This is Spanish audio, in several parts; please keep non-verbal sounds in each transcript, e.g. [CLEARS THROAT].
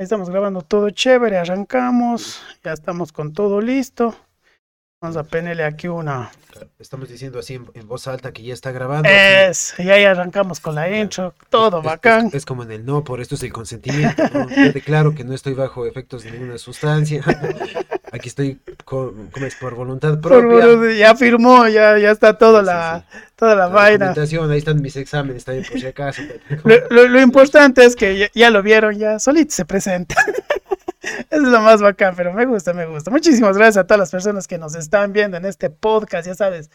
Estamos grabando todo chévere, arrancamos, ya estamos con todo listo. Vamos a ponerle aquí una. Estamos diciendo así en, en voz alta que ya está grabando. Es, y ahí arrancamos con la intro, todo Es- bacán. Es, es como en el no, por esto es el consentimiento. ¿no? Yo declaro que no estoy bajo efectos de ninguna sustancia. [LAUGHS] Aquí estoy con, ¿cómo es? por voluntad propia. por- ya firmó, ya, ya está toda Sí, la, sí, toda la La vaina. ahí están mis exámenes también por si acaso. Lo, lo- lo importante es que ya, ya lo vieron, ya solito se presenta. [LAUGHS] [LAUGHS] Es lo más bacán, pero me gusta, me gusta. Muchísimas gracias a todas las personas que nos están viendo en este podcast, ya sabes,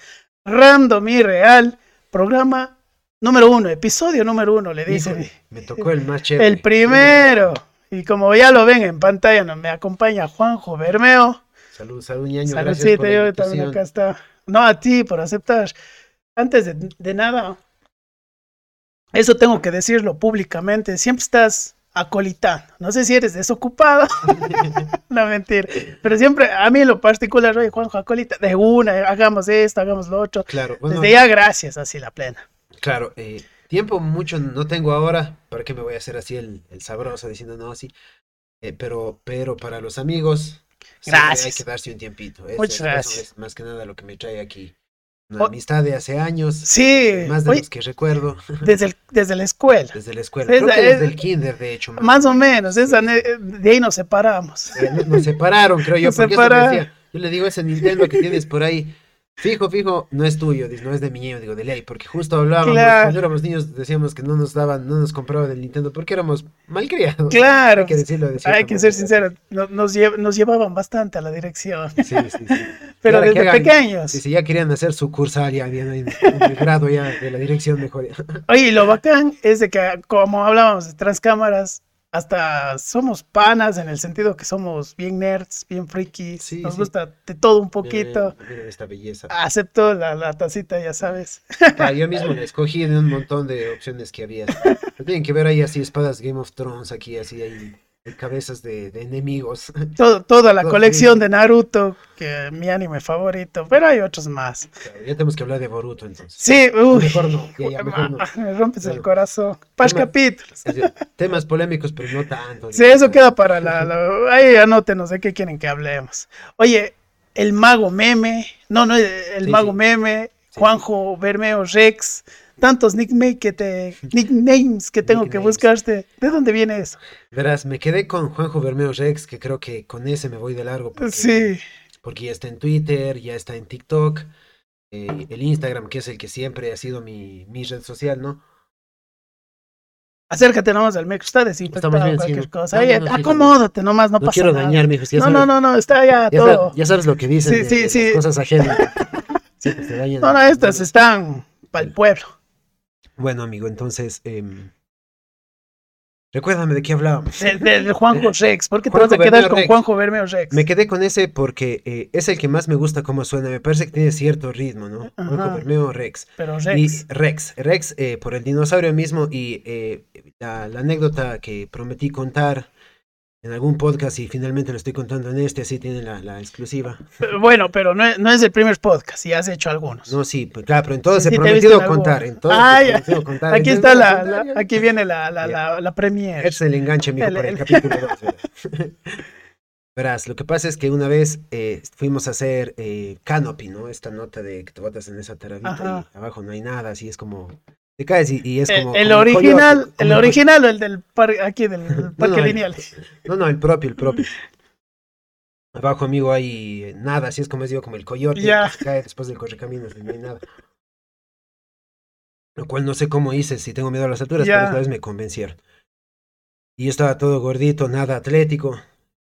Random y Real, programa número uno, episodio número uno, le dicen. Híjole, me tocó el más chévere. El primero. Y como ya lo ven en pantalla, nos me acompaña Juanjo Bermeo. Salud, salud, ñaño. Saludcita, por yo también acá está. No a ti por aceptar. Antes de, de nada, eso tengo que decirlo públicamente. Siempre estás acolitando. No sé si eres desocupado. [LAUGHS] no mentira. Pero siempre, a mí en lo particular, oye, Juanjo, acolita, de una, hagamos esto, hagamos lo otro. Claro, bueno, Desde ya, gracias, así la plena. claro. eh, tiempo mucho no tengo ahora. ¿Para qué me voy a hacer así el, el sabroso diciendo no así? Eh, pero, pero para los amigos, siempre hay Gracias. que darse un tiempito. Eso- Muchas eso gracias. es más que nada lo que me trae aquí. Una amistad de hace años, Sí, más de oye, los que recuerdo, [LAUGHS] desde, el- desde la escuela. desde la escuela. Esa Creo que es- desde el kinder, de hecho. Más o menos, esa de ahí nos separamos. Eh, nos- separaron, creo yo, Nos separaron. decía, yo le digo ese Nintendo que tienes por ahí, fijo, fijo, no es tuyo, no es de mi niño, digo, de ley, porque justo hablábamos, Claro. cuando éramos niños decíamos que no nos daban, no nos compraban el Nintendo porque éramos malcriados. Claro, Hay que decirlo de hay que ser sinceros, no- nos, lle- nos llevaban bastante a la dirección, Sí, sí, sí. [LAUGHS] pero desde hagan- pequeños. Sí, sí, ya querían hacer sucursal, ya habían en el grado ya de la dirección mejor. Oye, y lo bacán es de que, como hablábamos de cámaras, hasta somos panas en el sentido que somos bien nerds, bien frikis, Sí, nos sí. gusta de todo un poquito. Miren esta belleza. Acepto la, la tacita, ya sabes. Ah, yo mismo la escogí de un montón de opciones que había. [LAUGHS] Tienen que ver ahí así espadas Game of Thrones, aquí así hay cabezas de, de enemigos. [LAUGHS] Todo, toda la Todo, colección de Naruto, que es mi anime favorito, pero hay otros más. Ya tenemos que hablar de Boruto entonces. Sí, uy, Mejor no, ya, ya, [LAUGHS] mejor no. me rompes el corazón. Pas Tema- capítulos. Es decir, temas polémicos, pero no tanto. Sí, eso queda para la, la- Ahí anótenos de qué quieren que hablemos. Oye, el mago meme. No, no, el Sí, mago sí. meme. Juanjo Bermeo Rex. Tantos nicknames que te, nicknames que tengo que Nicknames. buscarte. ¿De dónde viene eso? Verás, me quedé con Juanjo Bermeo Rex, que creo que con ese me voy de largo. Porque, Sí, Porque ya está en Twitter, ya está en TikTok, eh, el Instagram, que es el que siempre ha sido mi, mi red social, ¿no? acércate nomás al micro. Está desinfectado bien, sí, cualquier no. cosa. No, no, no, sí, acomódate nomás, no, pasa quiero nada. dañar, mijo. Ya no, sabes, no, no, no, está ya, ya, todo. sabes, ya sabes lo que dicen Sí, de, sí, de las sí. cosas ajenas. [LAUGHS] Te dañan. No, no, estas están para el pueblo. Bueno, amigo, entonces, em, recuérdame de qué hablábamos. Del, del Juanjo Rex. ¿Por qué te vas a quedar Bermeo con Rex. Juanjo Bermeo Rex? Me quedé con ese porque eh, es el que más me gusta cómo suena. Me parece que tiene cierto ritmo, ¿no? Ajá. Juanjo Bermeo Rex. Pero Y Rex. Rex, Rex eh, por el dinosaurio mismo y eh, la, la anécdota que prometí contar en algún podcast y finalmente lo estoy contando en este, así tiene la, la exclusiva. Bueno, pero no es, no es el primer podcast, ya has hecho algunos. No, sí, pues, claro, pero en todos Sí, he prometido en contar. algunos. En todos Ah, he ya. prometido contar. Aquí Entonces, está la, ya. aquí viene la, la, la, la premiere. Ese es el enganche, mijo, El- para el el- capítulo 2. [LAUGHS] verás. Lo que pasa es que una vez eh, fuimos a hacer eh, Canopy, ¿no? Esta nota de que te botas en esa terapia Ajá. y abajo no hay nada, así es como... Te caes y, y es El, como... el como original, coyote, como el coyote. original o el del par- aquí del [LAUGHS] parque no, el- lineal. No, no, el propio, el propio. [LAUGHS] Abajo, amigo, hay eh, nada, así es como es digo, como el coyote que se cae después del correcaminos no hay nada. Lo cual no sé cómo hice, si tengo miedo a las alturas, Ya. pero esta vez me convencieron. Y yo estaba todo gordito, nada atlético.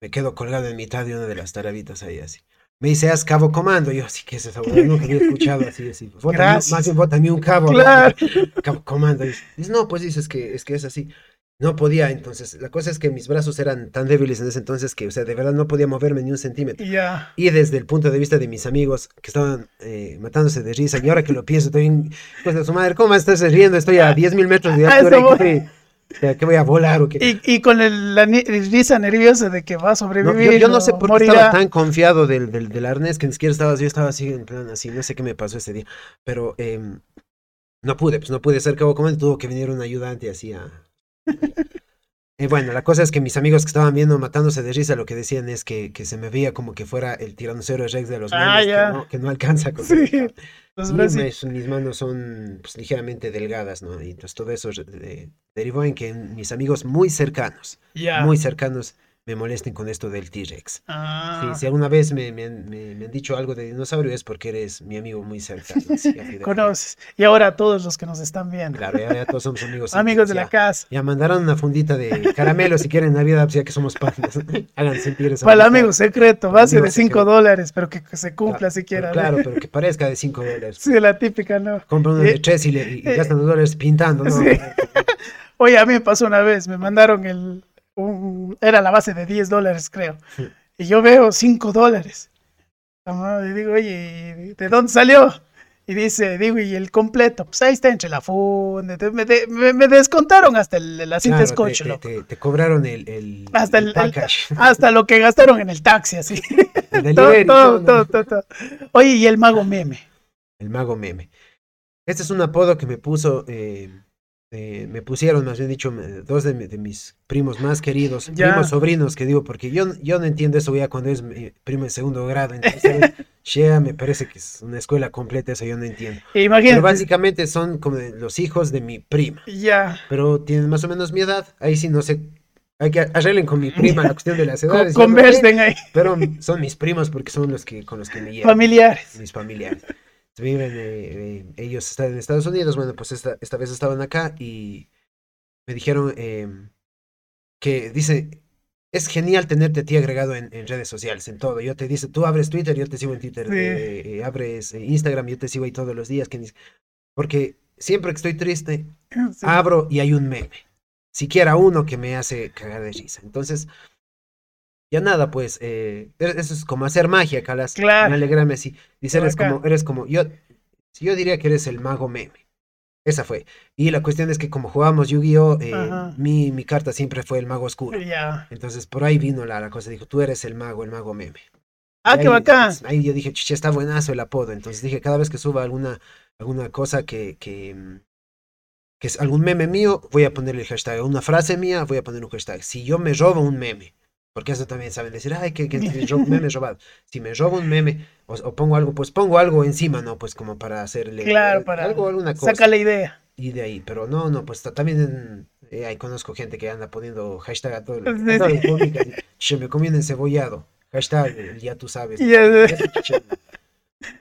Me quedo colgado en mitad de una de las tarabitas ahí así. Me dice, haz cabo comando. Yo, así que es esa huevada? Nunca había escuchado así, así. Bótame- más bien, bótame un cabo. Claro. [LAUGHS] Cabo comando. Dice, dice, no, pues dices que es que es así. No podía, entonces. La cosa es que mis brazos eran tan débiles en ese entonces que, o sea, de verdad no podía moverme ni un centímetro. Ya. Y desde el punto de vista de mis amigos que estaban eh, matándose de risa, y ahora que lo pienso, estoy en, pues de su madre, ¿cómo estás riendo? Estoy a [LAUGHS] 10.000 metros de Ah, altura. Eso ¿y ¿qué, o sea, ¿qué voy a volar o qué? Y, y con el- la risa nerviosa de que va a No, sobrevivir. yo, yo no sé por qué morirá. estaba tan confiado del, del, del arnés que ni siquiera estaba, yo estaba así en plan así, no sé qué me pasó ese día, pero em, no pude, pues no pude ser cabo comando, tuvo que venir un ayudante así a, Eh, bueno, la cosa es que mis amigos que estaban viendo matándose de risa, lo que decían es que, que se me veía como que fuera el tiranosaurio rex de los Ah, memes, que, no, que no alcanza con [LAUGHS] Sí, los mis, mis manos son pues, ligeramente delgadas, ¿no? Y entonces todo eso eh, derivó en que mis amigos muy cercanos, Ya. muy cercanos, me molesten con esto del T-Rex. Ah, Sí, si alguna vez me, me han- me- me han dicho algo de dinosaurio es porque eres mi amigo muy cercano. [LAUGHS] conoces. Y ahora todos los que nos están viendo. Claro, ya, ya todos somos amigos. [LAUGHS] Amigos de la casa. Ya mandaron una fundita de caramelo si quieren Navidad, pues ya que somos panas. [LAUGHS] Hagan sentir esa Para el amigo secreto, base de 5 secreto. dólares, pero que, que se cumpla pero siquiera. Claro, pero que parezca de 5 dólares. Sí, la típica, ¿no? Compra uno Eh, de 3 y, le, y eh, gastan los dólares pintando, ¿no? Sí. Oye, a mí me pasó una vez, me mandaron el. Un- era la base de 10 dólares, creo. Sí. Y yo veo 5 dólares. Y digo, oye, ¿de dónde salió? Y dice, digo, ¿y el completo? Pues ahí está entre la funda. Me, de- me- me descontaron hasta el, la cinta Claro, scotch, te, cobraron el, el, Hasta el- el-. Hasta lo que gastaron en el taxi, así. el [LAUGHS] todo, todo. Oye, y el mago meme. El mago meme. Este es un apodo que me puso, eh, eh, me pusieron, más bien dicho, dos de, mi- de mis primos más queridos, Ya. primos sobrinos, que digo, porque yo, yo no entiendo eso ya cuando es mi primo en segundo grado. Entonces, [LAUGHS] Shea me parece que es una escuela completa, eso yo no entiendo. E Pero Imagínate. básicamente son como los hijos de mi prima, Ya. pero tienen más o menos mi edad. Ahí sí no sé, hay que arreglen con mi prima la cuestión de las [LAUGHS] edades. sé, conversen ahí. pero son mis primos porque son los que con los que me llevo Familiares. mis familiares. Viven, eh, eh, ellos están en Estados Unidos, bueno, pues esta, esta vez estaban acá y me dijeron eh, que dice, es genial tenerte a ti agregado en, en redes sociales, en todo. Yo te dice, tú abres Twitter, yo te sigo en Twitter, Sí. eh, eh, abres eh, Instagram, yo te sigo ahí todos los días. que ni- Porque siempre que estoy triste, [LAUGHS] Sí. abro y hay un meme. Siquiera uno que me hace cagar de risa. Entonces, ya nada, pues, eh, e- eso es como hacer magia, Calas. Claro. Me alegrame así. Dice, eres como, eres como, yo, si yo diría que eres el mago meme. Esa fue. Y la cuestión es que como jugábamos Yu-Gi-Oh, eh, mi, mi carta siempre fue el mago oscuro. Ya. Entonces, por ahí vino la, la cosa. Dijo, tú eres el mago, el mago meme. Ah, Y qué ahí, bacán. pues, Ahí yo dije, chiche, está buenazo el apodo. Entonces dije, cada vez que suba alguna, alguna cosa que, que, mm, que es algún meme mío, voy a ponerle el hashtag. Una frase mía, voy a poner un hashtag. Si yo me robo un meme, porque eso también saben decir, ay, que, que, [LAUGHS] que meme robado. Si me robo un meme o, o pongo algo, pues pongo algo encima, ¿no? Pues como para hacerle Claro, para algo, alguna cosa. Saca la idea. Y de ahí, pero no, no, pues ta- también en- eh, ahí conozco gente que anda poniendo hashtag a todo. [LAUGHS] Sí, todo sí. y publica, así, "Che, me comí un encebollado. Hashtag, ya tú sabes. [LAUGHS] Y, Eso, che,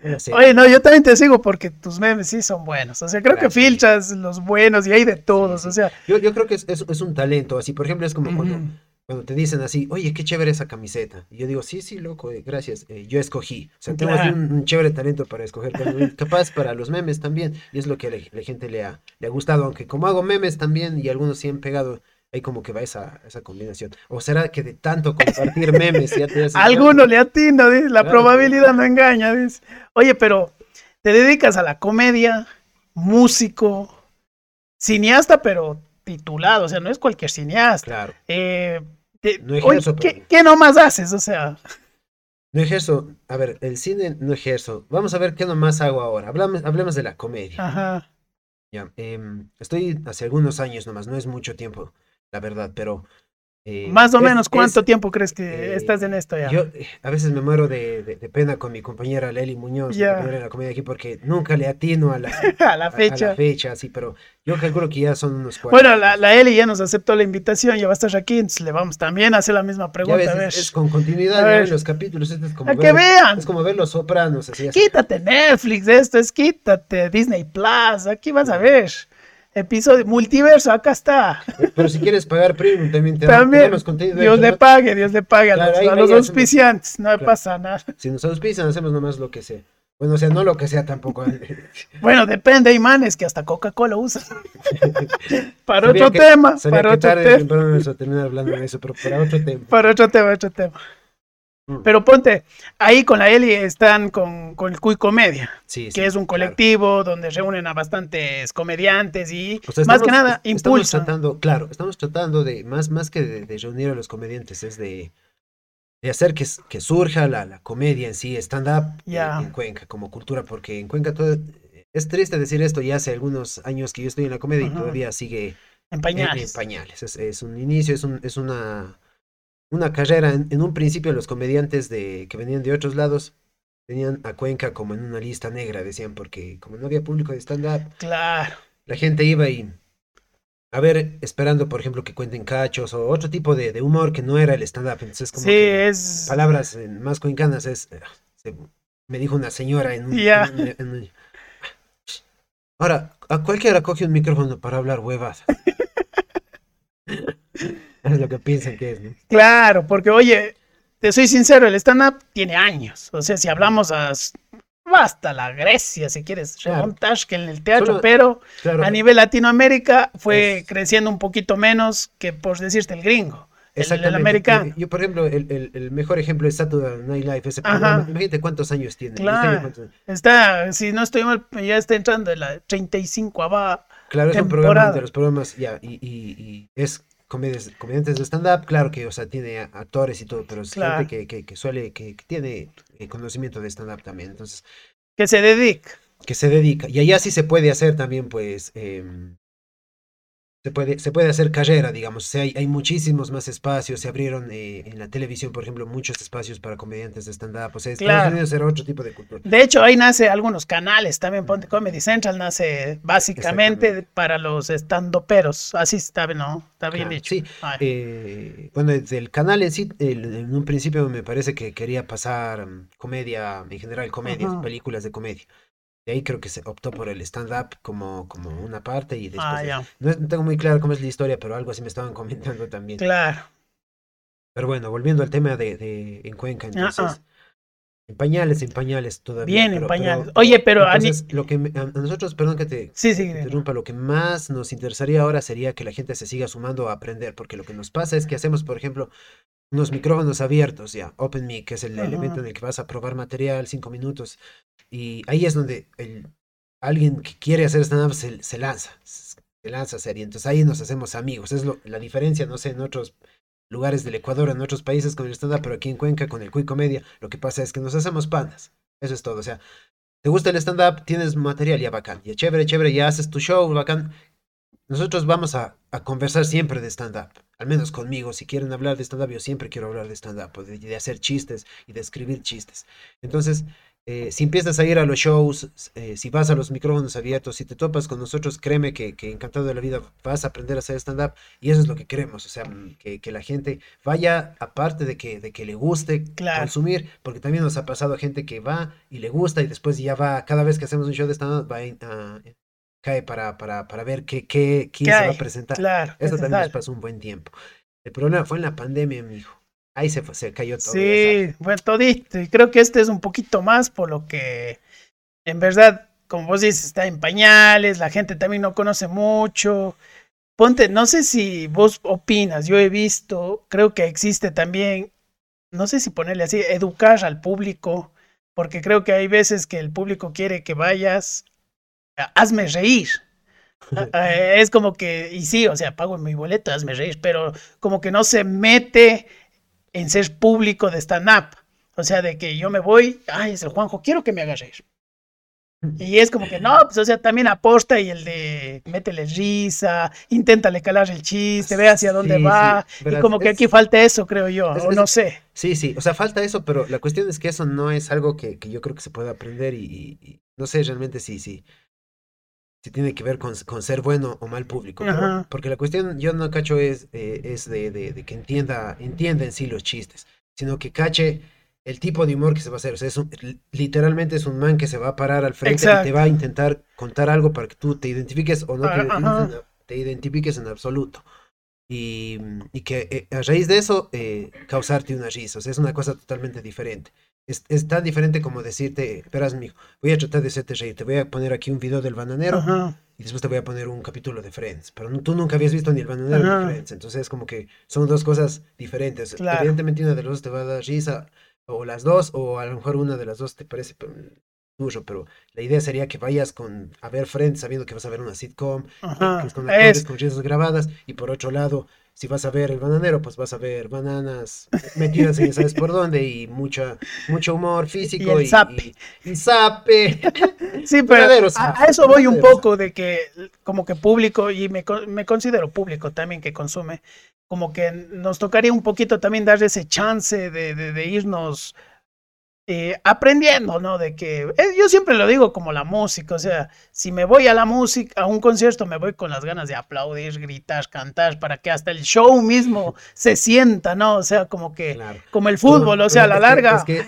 no sé. Oye, no, yo también te sigo porque tus memes sí son buenos. O sea, creo que filtras los buenos y hay de todos. O sea, Yo, yo creo que es, es, es un talento, así, por ejemplo, es como cuando te dicen así, oye, qué chévere esa camiseta. Y yo digo, sí, sí, loco, eh, gracias, eh, yo escogí. O sea, tengo un, un chévere talento para escoger, capaz para los memes también, y es lo que a la, gente le ha, le ha gustado, aunque como hago memes también, y algunos sí han pegado, ahí como que va esa, esa combinación. ¿O será que de tanto compartir [LAUGHS] memes ya te alguno le atino, dice, la Claro, probabilidad no engaña, dice. Oye, pero te dedicas a la comedia, músico, cineasta, pero titulado, o sea, no es cualquier cineasta. Claro, Eh, No oye, ejerzo, ¿qué, pero- qué nomás haces? O sea, no ejerzo, a ver, el cine no ejerzo. Vamos a ver qué nomás hago ahora. Hablamos, hablemos de la comedia. ajá, Ya, em, estoy hace algunos años nomás, no es mucho tiempo, la verdad, pero... eh, más o es- menos, ¿cuánto es- tiempo crees que eh, estás en esto ya? Yo a veces me muero de, de- de pena con mi compañera Leli Muñoz, Ya. compañera de la comedia aquí, porque nunca le atino a la, [LAUGHS] a la a- a fecha. la fecha, así, pero yo calculo que ya son unos cuantos. Bueno, la, la Eli ya nos aceptó la invitación, ya va a estar aquí, entonces le vamos también a hacer la misma Ya pregunta. ves, a ver, es, es con continuidad A ya ver. los capítulos, esto es como a que ver, vean. es como ver los sopranos, así, así. Quítate Netflix, esto es quítate Disney Plus, aquí vas a ver. Episodio multiverso, acá está. Pero si quieres pagar premium también te También, tenemos contenido Dios le pague, Dios le pague a los, ahí- a ahí los hacemos- auspiciantes, no Claro. pasa nada. Si nos auspician hacemos nomás lo que sea. Bueno, o sea, no lo que sea tampoco. [LAUGHS] [LAUGHS] Bueno, depende, hay manes que hasta Coca-Cola usan. [LAUGHS] para Sabía otro que- tema, para que otro tarde tema, temprano vamos a terminar hablando de eso, pero para otro tema. para otro tema, otro tema. Mm. Pero ponte, ahí con la Eli están con, con el Cuy Comedia, Sí, que sí, es un claro. colectivo donde reúnen a bastantes comediantes y O sea, más que estamos- nada estamos impulsan. tratando, claro, estamos tratando de, más, más que de, de reunir a los comediantes, es de, de hacer que, que surja la, la comedia en sí, stand-up eh, en Cuenca, como cultura, porque en Cuenca todo, es triste decir esto, ya hace algunos años que yo estoy en la comedia y todavía sigue, En En, pañales. en pañales. Es, es un inicio, es, un, es una, una carrera. En, en un principio los comediantes de, que venían de otros lados tenían a Cuenca como en una lista negra, decían, porque como no había público de stand-up, Claro. la gente iba y a ver, esperando, por ejemplo, que cuenten cachos o otro tipo de, de humor que no era el stand-up. Entonces, como Sí, que es. palabras más cuencanas es, eh, se- me dijo una señora en un... En en Ahora, a cualquiera coge un micrófono para hablar huevada. [LAUGHS] es [LAUGHS] lo que piensan que es, ¿no? Claro, porque oye, te soy sincero, el stand-up tiene años. O sea, si hablamos a- hasta la Grecia, si quieres, Claro. remontar que en el teatro, Solo- pero Claro, a nivel Latinoamérica fue Es- creciendo un poquito menos que por decirte el gringo, el, el exactamente. americano. Yo, por ejemplo, el, el- el mejor ejemplo es Saturday Night Live, ese Ajá. programa. Imagínate cuántos años tiene. Claro. imagínate cuántos- Está, si no estoy mal, ya está entrando en la 35 va. Claro, es un programa de los programas, ya, y, y- y es comedias, comediantes de stand-up, claro que, o sea, tiene actores y todo, pero es Claro. gente que, que, que suele, que, que tiene eh, conocimiento de stand-up también, entonces, que se dedica. que se dedica. Y allá sí se puede hacer también, pues, em, se puede, se puede hacer carrera, digamos, o sea, hay, hay muchísimos más espacios, se abrieron eh, en la televisión, por ejemplo, muchos espacios para comediantes de stand-up, o sea, Estados Claro. Unidos era otro tipo de cultura. De hecho, ahí nace algunos canales, también ponte Comedy Central nace básicamente para los estandoperos, así está, ¿no? Está bien Claro, dicho. sí, Ay, Eh, bueno, desde el canal en sí, en un principio me parece que quería pasar mm, comedia, en general comedias, Ajá. películas de comedia. De ahí creo que se optó por el stand-up como, como una parte y después... ah, ya. no, tengo muy claro cómo es la historia, pero algo así me estaban [LAUGHS] comentando también. Claro. Pero bueno, volviendo al tema de, de en Cuenca, entonces... ah. En pañales, en pañales todavía. Bien, en pero- pañales. Oye, pero a ni- entonces, lo que me- a, a nosotros, perdón que te, Sí, sí. te interrumpa, lo que más nos interesaría ahora sería que la gente se siga sumando a aprender, porque lo que nos pasa es que hacemos, por ejemplo, unos micrófonos abiertos, ya, Open Mic, que es el Ajá. elemento en el que vas a probar material, cinco minutos, y ahí es donde el, alguien que quiere hacer stand-up se, se lanza, se lanza a hacer, y entonces ahí nos hacemos amigos, es lo, la diferencia, no sé, en otros lugares del Ecuador, en otros países con el stand-up, pero aquí en Cuenca con el Cuy Comedia, lo que pasa es que nos hacemos pandas, eso es todo, o sea, te gusta el stand-up, tienes material, ya bacán, ya chévere, chévere, ya haces tu show, bacán. Nosotros vamos a, a conversar siempre de stand-up, al menos conmigo, si quieren hablar de stand-up, yo siempre quiero hablar de stand-up, o de, de hacer chistes y de escribir chistes. Entonces, eh, si empiezas a ir a los shows, eh, si vas a los micrófonos abiertos, si te topas con nosotros, créeme que, que encantado de la vida vas a aprender a hacer stand-up y eso es lo que queremos, o sea, que, que la gente vaya, aparte de que, de que le guste Claro. consumir, porque también nos ha pasado gente que va y le gusta y después ya va, cada vez que hacemos un show de stand-up, va a- cae para, para, para ver qué, qué, quién ¿Qué se va a presentar. Claro. Eso también nos pasó un buen tiempo. El problema fue en la pandemia, mi hijo. Ahí se, fue, se cayó todo. Sí, bueno, todito. Y creo que este es un poquito más por lo que, en verdad, como vos dices, está en pañales, la gente también no conoce mucho. Ponte, no sé si vos opinas, yo he visto, creo que existe también, no sé si ponerle así, educar al público, porque creo que hay veces que el público quiere que vayas, hazme reír. [LAUGHS] Ah, eh, Es como que, y sí, o sea, pago mi boleto, hazme reír, pero como que no se mete en ser público de stand-up. O sea, de que yo me voy, ay, es el Juanjo, quiero que me haga reír. Y es como que no, pues o sea, también aposta y el de métele risa, inténtale calar el chiste, ve hacia dónde Sí, va. sí, y como que es- aquí falta eso, creo yo, es- o es- no sé. Sí, sí, o sea, falta eso, pero la cuestión es que eso no es algo que, que yo creo que se puede aprender y, y- y no sé realmente si, si, si tiene que ver con, con ser bueno o mal público. pero- porque la cuestión, yo no cacho es, eh, es de, de- de que entienda, entienda en sí los chistes, sino que cache el tipo de humor que se va a hacer. O sea, es un- li- literalmente es un man que se va a parar al frente y te Exacto. va a intentar contar algo para que tú te identifiques o no te, Ah, identifiques ajá. en, te identifiques en absoluto. Y, y que eh, a raíz de eso eh, causarte una risa. O sea, es una cosa totalmente diferente. Es, es tan diferente como decirte, verás, mijo, voy a tratar de hacerte reír. Te voy a poner aquí un video del bananero Ajá. y después te voy a poner un capítulo de Friends. Pero no- tú nunca habías visto ni el bananero ni. Friends. Entonces es como que son dos cosas diferentes. Claro. Evidentemente una de las dos te va a dar risa, o las dos, o a lo mejor una de las dos te parece pues, duro, pero la idea sería que vayas con a ver Friends sabiendo que vas a ver una sitcom, Ajá. con actores, Es, con risas grabadas, y por otro lado, si vas a ver el bananero, pues vas a ver bananas metidas en sabes por dónde y mucha, mucho humor físico Y zape. y, y zape. [LAUGHS] Sí, pero a, zape, a eso voy un poco de que como que público, y me, me considero público también que consume, como que nos tocaría un poquito también dar ese chance de, de- de irnos eh, aprendiendo, ¿no? De que eh, yo siempre lo digo como la música, o sea, si me voy a la música, a un concierto, me voy con las ganas de aplaudir, gritar, cantar, para que hasta el show mismo [LAUGHS] se sienta, ¿no? O sea, como que, Claro. como el fútbol, o sea, a la que- larga. Es que,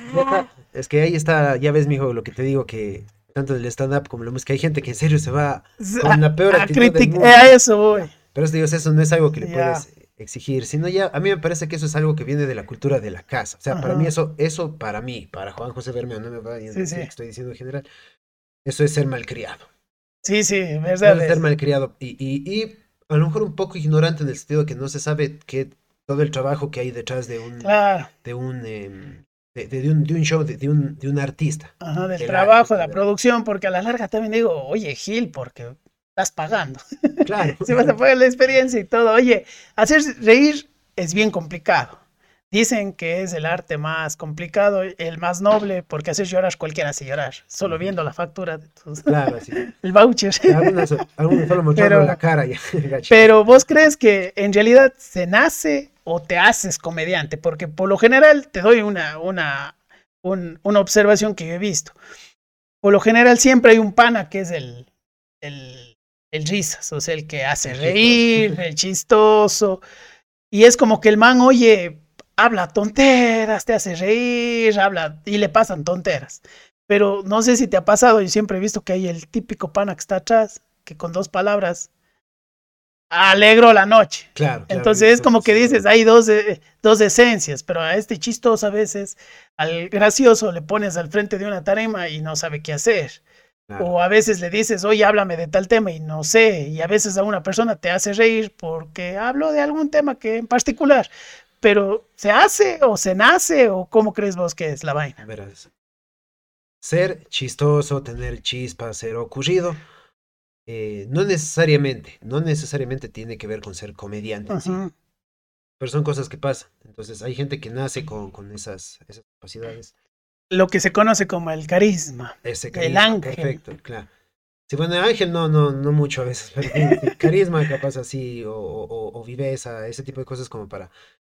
es que ahí está, ya ves, mijo, lo que te digo, que tanto el stand-up como la música, hay gente que en serio se va con la peor a actitud del mundo. a eso voy. Pero eso, digo, eso no es algo que le Ya. puedes exigir, sino ya, a mí me parece que eso es algo que viene de la cultura de la casa. O sea, para mí eso, eso para mí, para Juan José Bermeo, no me va a Sí, decir sí. que estoy diciendo en general, eso es ser malcriado. Sí, sí, verdad. es ser malcriado y, y, y a lo mejor un poco ignorante en el sentido de que no se sabe que todo el trabajo que hay detrás de un, Claro, de un, em, de, de- de un, de un show, de, un, de un artista. ajá, del trabajo, de la producción, porque a la larga también digo, oye, Gil, porque estás pagando. [LAUGHS] Claro. [LAUGHS] Si vas a pagar la experiencia y todo. Oye, hacer reír es bien complicado. Dicen que es el arte más complicado, el más noble, porque hacer llorar cualquiera hace llorar, solo viendo la factura de tus, [LAUGHS] Claro, sí. el voucher. Algunos, algunos solo Pero- la cara ya. Pero vos crees que en realidad se nace o te haces comediante, porque por lo general te doy una, una, un- una observación que yo he visto. Por lo general siempre hay un pana que es el, el, el risas, o sea, el que hace reír, el chistoso. Y es como que el man, oye, habla tonteras, te hace reír, habla y le pasan tonteras. Pero no sé si te ha pasado, yo siempre he visto que hay el típico pana que está atrás, que con dos palabras alegro la noche. Claro, claro, Entonces es como que dices, hay dos, eh, dos esencias, pero a este chistoso a veces, al gracioso le pones al frente de una tarima y no sabe qué hacer. Claro. O a veces le dices, oye, háblame de tal tema y no sé. Y a veces a una persona te hace reír porque hablo de algún tema que en particular. Pero ¿se hace o se nace o cómo crees vos que es la vaina? Verás. Ser chistoso, tener chispa, ser ocurrido, eh, no necesariamente, no necesariamente tiene que ver con ser comediante, en sí, Ujú. pero son cosas que pasan. Entonces hay gente que nace con, con esas, esas capacidades, Lo que se conoce como el carisma. ese El carisma, ángel. perfecto, claro. Sí, bueno, el ángel no, no, no mucho a veces, pero carisma capaz así, o, o, o- viveza, ese tipo de cosas como para...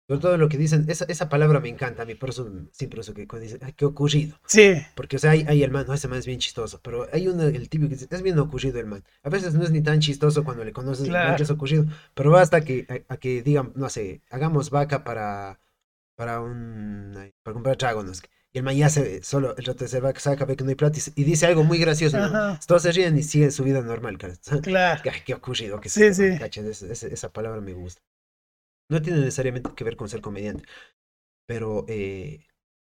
Sobre todo lo que dicen, esa, esa palabra me encanta a mí, por eso siempre uso que cuando dicen, ay, qué ocurrido. Sí, Porque, o sea, hay, hay el man, no, ese man es bien chistoso, pero hay uno, el típico que dice, es bien ocurrido el man. A veces no es ni tan chistoso cuando le conoces, el man Claro. que es ocurrido, pero basta que, a, a que digan, no sé, hagamos vaca para, para un, para comprar trago, no sé. Y el man ya se, solo el rato hacer vaca, saca, ve que no hay plata y, se- y dice algo muy gracioso, ¿no? Todos se ríen y siguen su vida normal, cara. [LAUGHS] claro. Ay, qué ocurrido que es Sí, man, sí. ¿cachai? Esa, esa- esa palabra me gusta. No tiene necesariamente que ver con ser comediante, pero eh,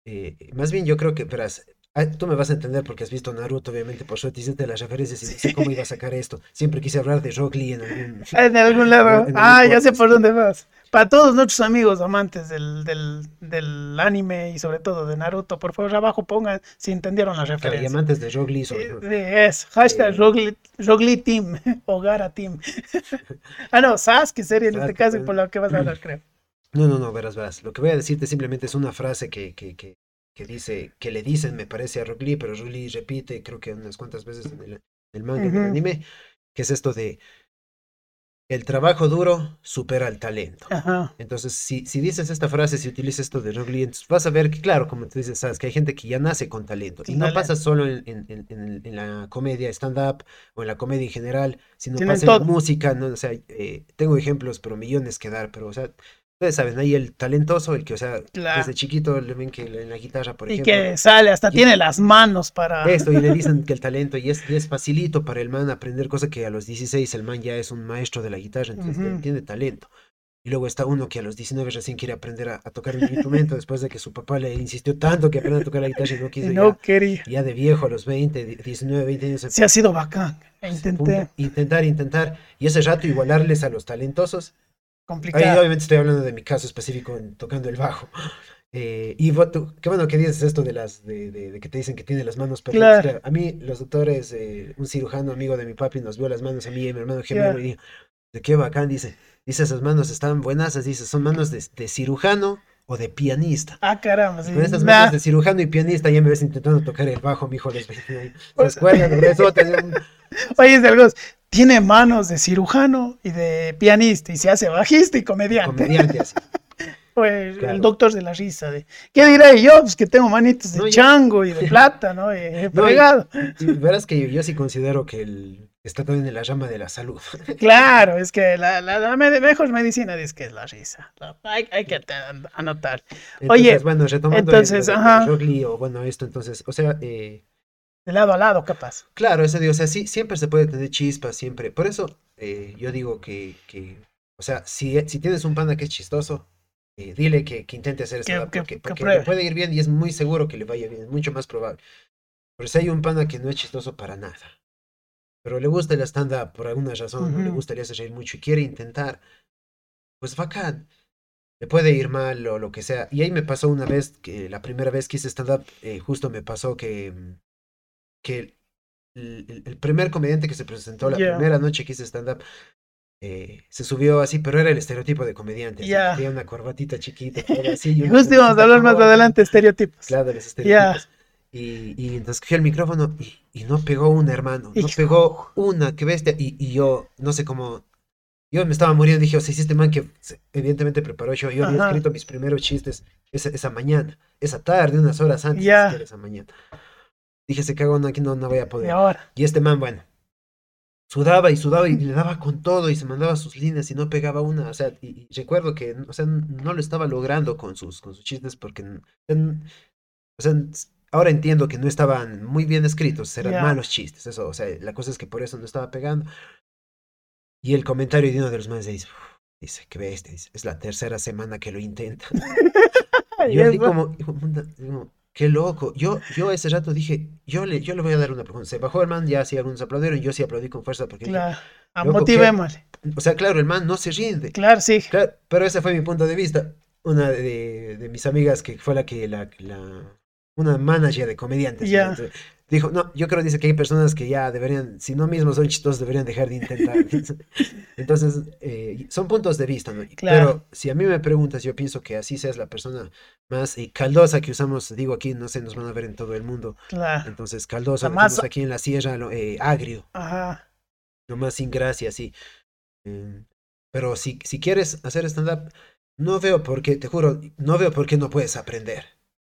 eh, más bien yo creo que, verás, ah, tú me vas a entender porque has visto Naruto, obviamente, por suerte hiciste las referencias y sé cómo iba a sacar esto. Siempre quise hablar de Rock Lee en algún... [LAUGHS] En algún lado. [LAUGHS] En algún Ah, ya sé por dónde vas. Para todos nuestros amigos amantes del, del, del anime y sobre todo de Naruto, por favor, abajo pongan si entendieron la Claro, y referencia. amantes de sobre todo. sí, es. Hashtag Eh. Rogli, Rogli Team. [LAUGHS] Ogara Team. [LAUGHS] ah, no, Sasuke sería en este caso por lo que vas a hablar, creo. [CLEARS THROAT] No, no, no, verás, verás. Lo que voy a decirte simplemente es una frase que, que, que, que dice, que le dicen, me parece, a Lee, pero Lee repite, creo que unas cuantas veces en el, manga, en el anime, que es esto de el trabajo duro supera el talento. Ajá. Entonces, si, si dices esta frase, si utilizas esto de entonces vas a ver que, claro, como te dices, sabes que hay gente que ya nace con talento. Y no pasa solo en, en- en- la comedia stand-up o en la comedia en general, sino pasa en música, ¿no? O sea, eh, tengo ejemplos, pero millones que dar, pero, o sea, saben, ahí el talentoso, el que, o sea, Claro. desde chiquito le ven que en la guitarra, por Y ejemplo, que sale, hasta y- tiene las manos para. esto, y le [LAUGHS] dicen que el talento, y es, y es facilito para el man aprender, cosa que a los 16 el man ya es un maestro de la guitarra, entonces Ujú. tiene talento. Y luego está uno que a los 19 recién quiere aprender a, a tocar un instrumento [LAUGHS] después de que su papá le insistió tanto que aprenda a tocar la guitarra y no quiso y no ya, quería. ya de viejo a los 20, di- 19, 20 años. Sí, ha sido bacán. Intenté. Intentar, intentar. Y ese rato igualarles a los talentosos. Ahí Complicado. obviamente estoy hablando de mi caso específico en tocando el bajo. [LAUGHS] Eh, y qué bueno que dices esto de las de, de- de que te dicen que tiene las manos perfectas. Claro. A mí, los doctores, eh, un cirujano amigo de mi papi nos vio las manos a mí y a mi hermano gemelo Ya. y dijo, De qué bacán, dice. Dice, esas manos están buenas, dice, son manos de, de cirujano o de pianista. Ah, caramba, sí. Con esas Nah, manos de cirujano y pianista ya me ves intentando tocar el bajo, mijo, les Pues- [LAUGHS] ¿Se acuerdan de eso? Tenía un- [LAUGHS] Oye, es de algo, tiene manos de cirujano y de pianista y se hace bajista y comediante. comediante así. O [LAUGHS] el, Claro. el doctor de la risa. De, ¿Qué diré yo? Pues que tengo manitos de No, yo- chango y de [LAUGHS] plata, ¿no? Y he No, y-. Y verás que yo, yo sí considero que el, está también en la rama de la salud. [LAUGHS] Claro, es que la, la, la me- mejor medicina dice que es la risa. La- hay, hay que anotar. Entonces, Oye, bueno, retomando entonces, el, el- el ajá. O bueno, esto, entonces, o sea, eh, De lado a lado, capaz. claro, eso digo, o sea, sí, siempre se puede tener chispas, siempre. Por eso eh, yo digo que, que, o sea, si, si tienes un panda que es chistoso, eh, dile que, que intente hacer stand-up, que- porque, que porque le puede ir bien y es muy seguro que le vaya bien, es mucho más probable. Pero si hay un panda que no es chistoso para nada, pero le gusta el stand-up por alguna razón, no le gustaría hacer reír mucho y quiere intentar, pues bacán. Le puede ir mal o lo que sea. Y ahí me pasó una vez, que la primera vez que hice stand-up, eh, justo me pasó que, mm, que el, primer comediante que se presentó la primera noche que hice stand-up, eh, se subió así, pero era el estereotipo de comediante. Ya. Tenía una corbatita chiquita, así. y justo íbamos a hablar más corta. adelante de estereotipos. Claro, de los estereotipos. Y, y entonces cogí el micrófono y, y no pegó una, hermano. No Hijo. pegó una, qué bestia. Y, y yo, no sé cómo. Yo me estaba muriendo. Dije, o sea, si este man que evidentemente preparó yo, yo había escrito mis primeros chistes esa, esa mañana, esa tarde, unas horas antes siquiera esa mañana. Dije, se cagó, no, aquí no, no voy a Y poder. ahora. Y este man, bueno, sudaba y sudaba y le daba con todo y se mandaba sus líneas y no pegaba una. O sea, y, y recuerdo que, o sea, no lo estaba logrando con sus, con sus chistes porque, o sea, ahora entiendo que no estaban muy bien escritos, eran malos chistes. Eso, o sea, la cosa es que por eso no estaba pegando. Y el comentario de uno de los más dice, dice, qué bestia, dice, es la tercera semana que lo intenta. [LAUGHS] Y yo así Eso. como, qué loco. Yo, yo ese rato dije, yo le, yo le voy a dar una pregunta. Se bajó el man, ya sí algunos aplaudieron, yo sí aplaudí con fuerza porque dije, Claro. A Loco, ¿qué? motivémosle. o sea, claro, el man no se rinde. Claro, sí. Claro, pero ese fue mi punto de vista. Una de, de mis amigas que fue la que, la, la una manager de comediantes. Ya. entonces, Dijo, no, yo creo, dice que hay personas que ya deberían, si no mismos son chistosos, deberían dejar de intentar. [LAUGHS] Entonces, eh, son puntos de vista, ¿no? Claro. Pero si a mí me preguntas, yo pienso que así seas la persona más eh, caldosa que usamos, digo aquí, no sé, nos van a ver en todo el mundo. Claro. Entonces, caldosa, La más- aquí en la sierra, lo- eh, agrio, Ajá. nomás sin gracia, así. Eh, pero si, si quieres hacer stand-up, no veo por qué, te juro, no veo por qué no puedes aprender.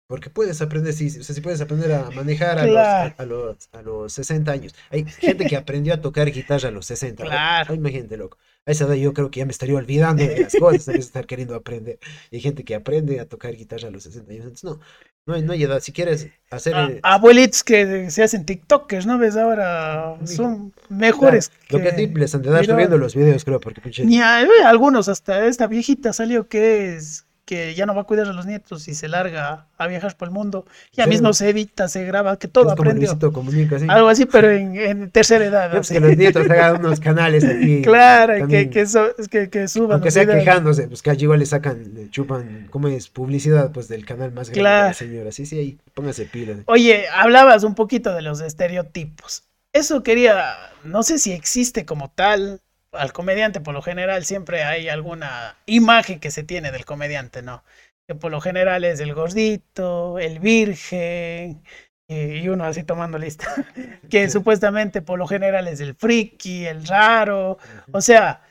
Porque puedes aprender, si, o sea, si puedes aprender a manejar a, Claro. los, a, a los, a los 60 años. Hay gente que aprendió a tocar guitarra a los 60. ¿no? Claro. Hay gente, loco. A esa edad yo creo que ya me estaría olvidando de las cosas, estar queriendo aprender. Y hay gente que aprende a tocar guitarra a los 60 años. Entonces, no, no hay, no hay edad. Si quieres hacer... A- eh, abuelitos que se hacen TikTokers, ¿no ves? Ahora son mejores. lo que sí, les han de dar subiendo los videos, creo, porque pinche... Ni a- eh, algunos, hasta esta viejita salió que es que ya no va a cuidar a los nietos y se larga a viajar por el mundo. Ya Sí. mismo se edita, se graba, que todo es como aprendió. Luisito Comunica, sí. Algo así, pero en, en tercera edad. Pues así. que los nietos [LAUGHS] hagan unos canales aquí. Claro, que, que, so- que, que suban. aunque sea videos. quejándose, pues que allí igual le sacan, le chupan, ¿cómo es? Publicidad, pues del canal más grande de la señora. Sí, sí, ahí, póngase pila. Oye, hablabas un poquito de los estereotipos. Eso quería, no sé si existe como tal. Al comediante, por lo general, siempre hay alguna imagen que se tiene del comediante, ¿no? Que por lo general es el gordito, el virgen, y uno así tomando lista. [LAUGHS] Que Sí. supuestamente por lo general es el friki, el raro. O sea,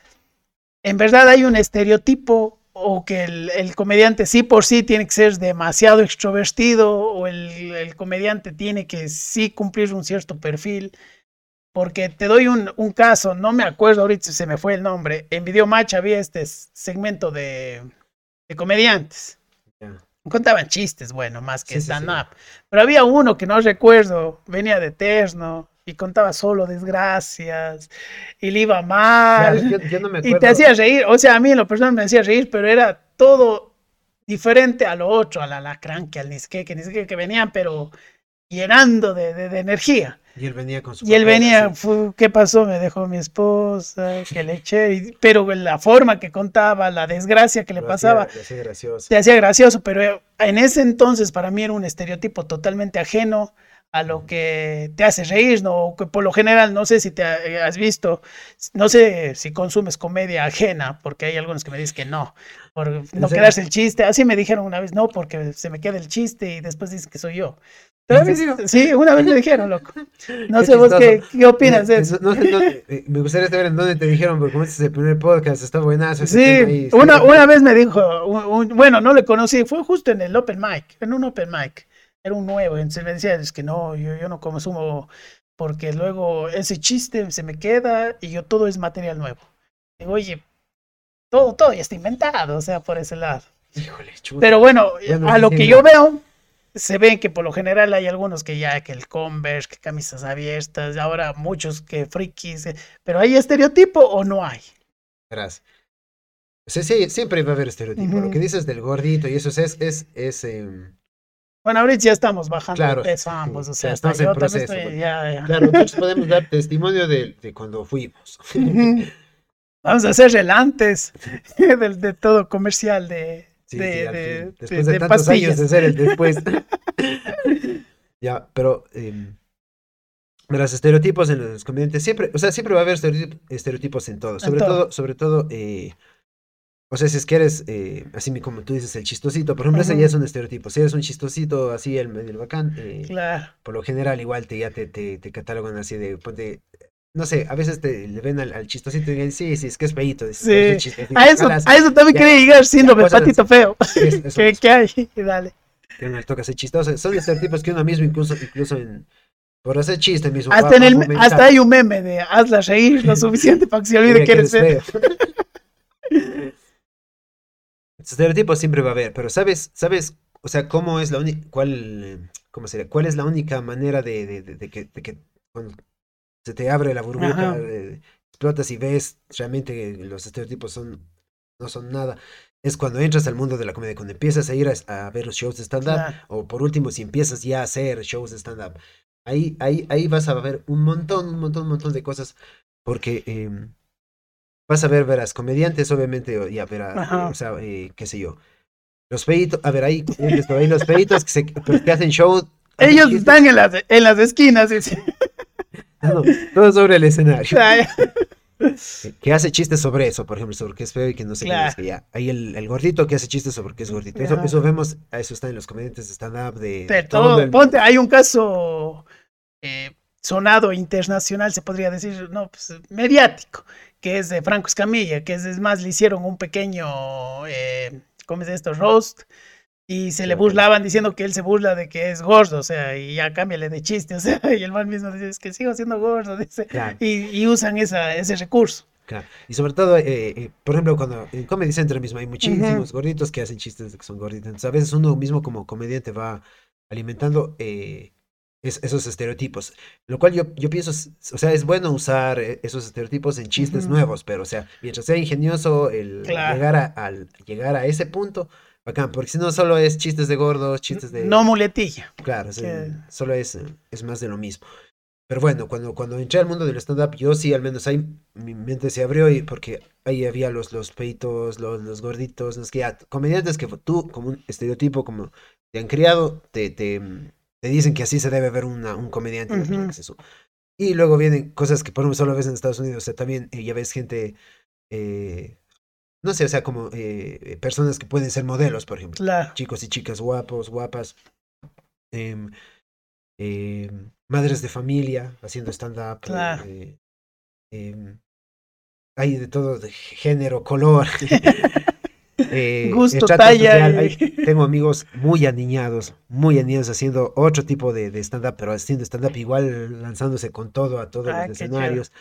en verdad hay un estereotipo o que el, el comediante sí por sí tiene que ser demasiado extrovertido o el, el comediante tiene que sí cumplir un cierto perfil. Porque te doy un, un caso, no me acuerdo ahorita si se me fue el nombre. En Video Match había este segmento de, de comediantes. Contaban chistes, bueno, más que Sí, sí, sí. stand-up. Pero había uno que no recuerdo, venía de Terno y contaba solo desgracias y le iba mal. Claro, yo, yo no me Y te hacía reír, o sea, a mí en lo personal me hacía reír, pero era todo diferente a lo otro, al alacrán, que al nisque, que nisque que venían, pero llenando de, de- de energía. Y él venía con su Y él venía, ¿qué pasó? Me dejó mi esposa, que le eché, y- pero la forma que contaba, la desgracia que le Lo hacía- pasaba, lo hacía gracioso. te hacía gracioso, pero en ese entonces para mí era un estereotipo totalmente ajeno a lo que te hace reír, ¿no? Que por lo general, no sé si te eh, has visto, no sé si consumes comedia ajena, porque hay algunos que me dicen que no, por no quedarse el chiste. Así me dijeron una vez, no, porque se me queda el chiste y después dicen que soy yo. Sí, una vez me dijeron, loco. No sé vos qué, qué, opinas de eso. No, sé, eh, me gustaría saber en dónde te dijeron, porque como este es el primer podcast, está buenazo. Sí, una, una vez me dijo, bueno, no le conocí, fue justo en el Open Mic, en un Open Mic. Era un nuevo, entonces me decía, es que no, yo, yo no consumo, porque luego ese chiste se me queda y yo todo es material nuevo. Digo, oye, todo, todo ya está inventado, o sea, por ese lado. Híjole, chuta. Pero bueno, a lo que yo veo, se ven que por lo general hay algunos que ya, que el Converse, que camisas abiertas, ahora muchos que frikis, eh, pero ¿hay estereotipo o no hay? Gracias. Sí, sí, siempre va a haber estereotipo. Lo que dices del gordito y eso es, es, es, em, Bueno, ahorita ya estamos bajando claro, peso ambos, o sea, proceso. Claro, nosotros podemos dar testimonio de, de cuando fuimos. Vamos a hacer el antes [LAUGHS] [LAUGHS] de, de todo comercial de, de, después de, tantos años de ser el [LAUGHS] después. ya, pero eh, los estereotipos en los comediantes siempre, o sea, siempre va a haber estereotipos en todo, sobre todo, sobre todo, eh, o sea, si es que eres, eh, así como tú dices, el chistosito, por ejemplo, ese ya es un estereotipo. Si eres un chistosito así, el medio bacán, eh, claro. por lo general igual te ya te, te, te catalogan así de, ponte, no sé, a veces te le ven al, chistosito y dicen, sí, sí, es que es feito. Sí, a eso, a eso también quería llegar síndrome patito feo. ¿Qué, ¿Qué, hay? Dale. Que uno le toca ser chistoso. Son estereotipos que uno mismo, incluso, incluso en, por hacer chiste mismo. Hasta, en el, hasta hay un meme de hazla reír lo suficiente para que se olvide que eres feo. Estereotipos siempre va a haber, pero ¿sabes, sabes, o sea, cómo es la única, cuál, cómo sería, cuál es la única manera de, de, de, que, de que se te abre la burbuja, eh, explotas y ves realmente que los estereotipos son, no son nada. Es cuando entras al mundo de la comedia, cuando empiezas a ir a, ver los shows de stand-up, o por último, si empiezas ya a hacer shows de stand-up. Ahí, ahí, ahí vas a ver un montón, un montón, un montón de cosas, porque em, vas a ver, verás, comediantes, obviamente, ya verás, o sea, eh, qué sé yo. Los peitos, a ver, ahí, ahí los peitos que, se, que hacen show. Ellos están en las, en las esquinas. Todo sobre el escenario. que hace chistes sobre eso, por ejemplo, sobre qué es feo y que no sé qué es. Ya. Hay el, el, gordito que hace chistes sobre qué es gordito. Eso, eso vemos, eso está en los comediantes de stand-up. De, todo, ponte, hay un caso eh, sonado internacional, se podría decir, no, pues mediático, que es de Franco Escamilla, que es, más, le hicieron un pequeño, eh, ¿cómo es esto? Roast y se le burlaban diciendo que él se burla de que es gordo, o sea, y ya cámbiale de chiste, o sea, [LAUGHS] y el mal mismo dice, es que sigo siendo gordo, dice, y, usan esa, ese recurso. Claro. Y sobre todo, eh, eh, por ejemplo, cuando en Comedy Central mismo hay muchísimos gorditos que hacen chistes de que son gorditos. Entonces, a veces uno mismo como comediante va alimentando eh, esos estereotipos. Lo cual yo, yo pienso, o sea, es bueno usar esos estereotipos en chistes nuevos, pero o sea, mientras sea ingenioso el llegar, a, al, llegar a ese punto, Bacán, porque si no solo es chistes de gordos, chistes de... No muletilla. Claro, solo es, es más de lo mismo. Pero bueno, cuando, cuando entré al mundo del stand-up, yo sí, al menos ahí mi mente se abrió y porque ahí había los, los peitos, los, los gorditos, los que ya, comediantes que tú, como un estereotipo, como te han criado, te, te, te dicen que así se debe ver una, un comediante. Y luego vienen cosas que por ejemplo solo ves en Estados Unidos, o sea, también eh, ya ves gente... Eh, no sé, o sea, como eh, personas que pueden ser modelos, por ejemplo. Chicos y chicas guapos, guapas. Em, em, madres de familia haciendo stand-up. Eh, em, hay de todo, de género, color. [LAUGHS] eh, Gusto, talla. [LAUGHS] tengo amigos muy aniñados, muy aniñados haciendo otro tipo de, de stand-up, pero haciendo stand-up igual lanzándose con todo a todos ah, los escenarios.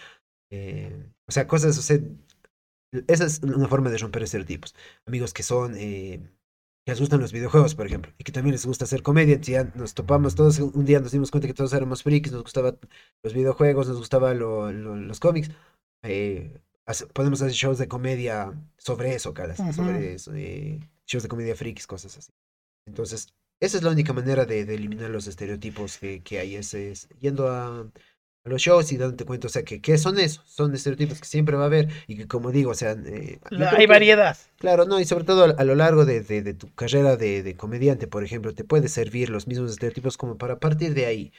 Eh, o sea, cosas, o sea, esa es una forma de romper estereotipos. Amigos que son, eh, que les gustan los videojuegos, por ejemplo, y que también les gusta hacer comedia. Ya nos topamos todos, un día nos dimos cuenta que todos éramos frikis, nos gustaban los videojuegos, nos gustaban los cómics. Eh, podemos hacer shows de comedia sobre eso, caras, sobre eso, eh, shows de comedia frikis, cosas así. Entonces, esa es la única manera de, eliminar los estereotipos que, que hay, es, es yendo a a los shows y dándote cuenta, o sea, que qué son esos, son estereotipos que siempre va a haber y que como digo, o sea, eh, La- hay que- variedad. Claro, no, y sobre todo a, a lo largo de, de- de tu carrera de, de comediante, por ejemplo, te puede servir los mismos estereotipos como para partir de ahí,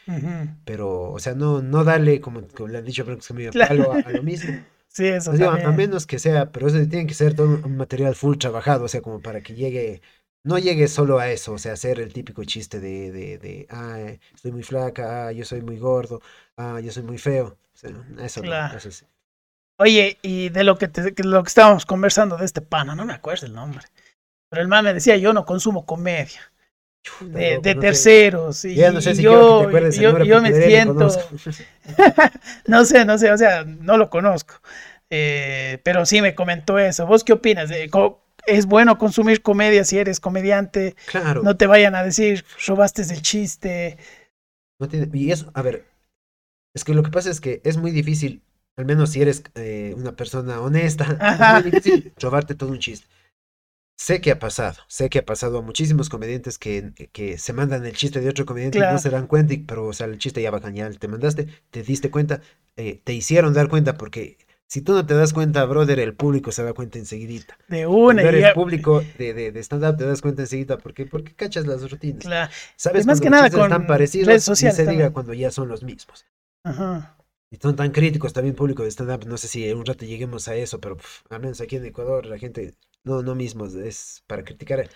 pero, o sea, no, no darle, como, como le han dicho, pero Claro. a, a lo mismo. [LAUGHS] Sí, eso Pues a, menos que sea, pero eso tiene que ser todo un material full trabajado, o sea, como para que llegue, no llegue solo a eso, o sea, hacer el típico chiste de, de, de ah, estoy muy flaca, ah, yo soy muy gordo, ah, yo soy muy feo. O sea, eso no, Claro. eso sí. Oye, y de lo que, te- lo que estábamos conversando de este pana, no me acuerdo el nombre. Pero el man me decía, yo no consumo comedia de, loco, de no sé. terceros. Y, Ya no sé si quiero que yo, te yo, yo me siento, [LAUGHS] no sé, no sé, o sea, no lo conozco. Eh, pero sí me comentó eso. ¿Vos qué opinas? De co- ¿Es bueno consumir comedia si eres comediante? Claro. No te vayan a decir, robaste el chiste. No tiene, y eso, a ver, es que lo que pasa es que es muy difícil, al menos si eres eh, una persona honesta, Ajá. es muy difícil robarte todo un chiste. Sé que ha pasado, sé que ha pasado a muchísimos comediantes que, que se mandan el chiste de otro comediante y Claro. no se dan cuenta, y- pero o sea, el chiste ya bacán, ya te mandaste, te diste cuenta, eh, te hicieron dar cuenta, porque si tú no te das cuenta, brother, el público se da cuenta enseguidita. De una. Y eres ya- público de, de, de stand-up te das cuenta enseguida, porque, porque cachas las rutinas. Claro. ¿Sabes? más que nada con están parecidos, redes sociales se diga también. cuando ya son los mismos. Ajá. Y son tan críticos también público de stand-up, no sé si un rato lleguemos a eso, pero pf, al menos aquí en Ecuador la gente, no, no mismos, es para criticar.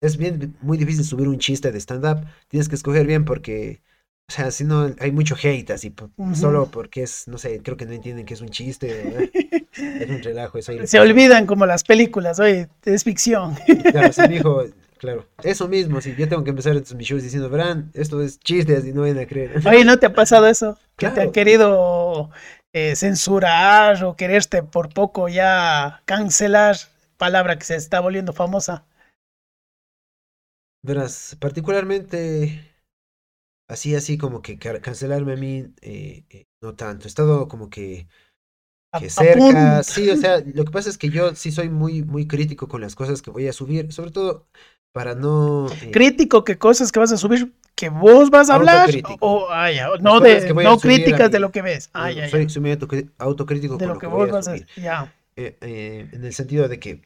Es bien, muy difícil subir un chiste de stand-up, tienes que escoger bien porque, o sea, si no, hay mucho hate así, solo porque es, no sé, creo que no entienden que es un chiste, ¿verdad? [LAUGHS] es un relajo, eso Se olvidan como las películas, oye, es ficción. [LAUGHS] Claro, sí, dijo, [LAUGHS] claro, eso mismo, si yo tengo que empezar estos mis shows diciendo, verán, esto es chistes y no van a creer. Oye, ¿no te ha pasado eso? Que te han querido eh, censurar o quererte por poco ya cancelar, palabra que se está volviendo famosa. Verás, particularmente así, así como que ca- cancelarme a mí, eh, eh, no tanto. He estado como que, cerca. Sí, o sea, lo que pasa es que yo sí soy muy, muy crítico con las cosas que voy a subir, sobre todo para no... eh, Crítico que cosas que vas a subir que vos vas a hablar o ah, ya, no de voy no críticas de lo que ves. Ah, ya, ya. soy, soy autocrítico de con lo lo que que voy vos a vas a subir. ya. eh, eh, en el sentido de que,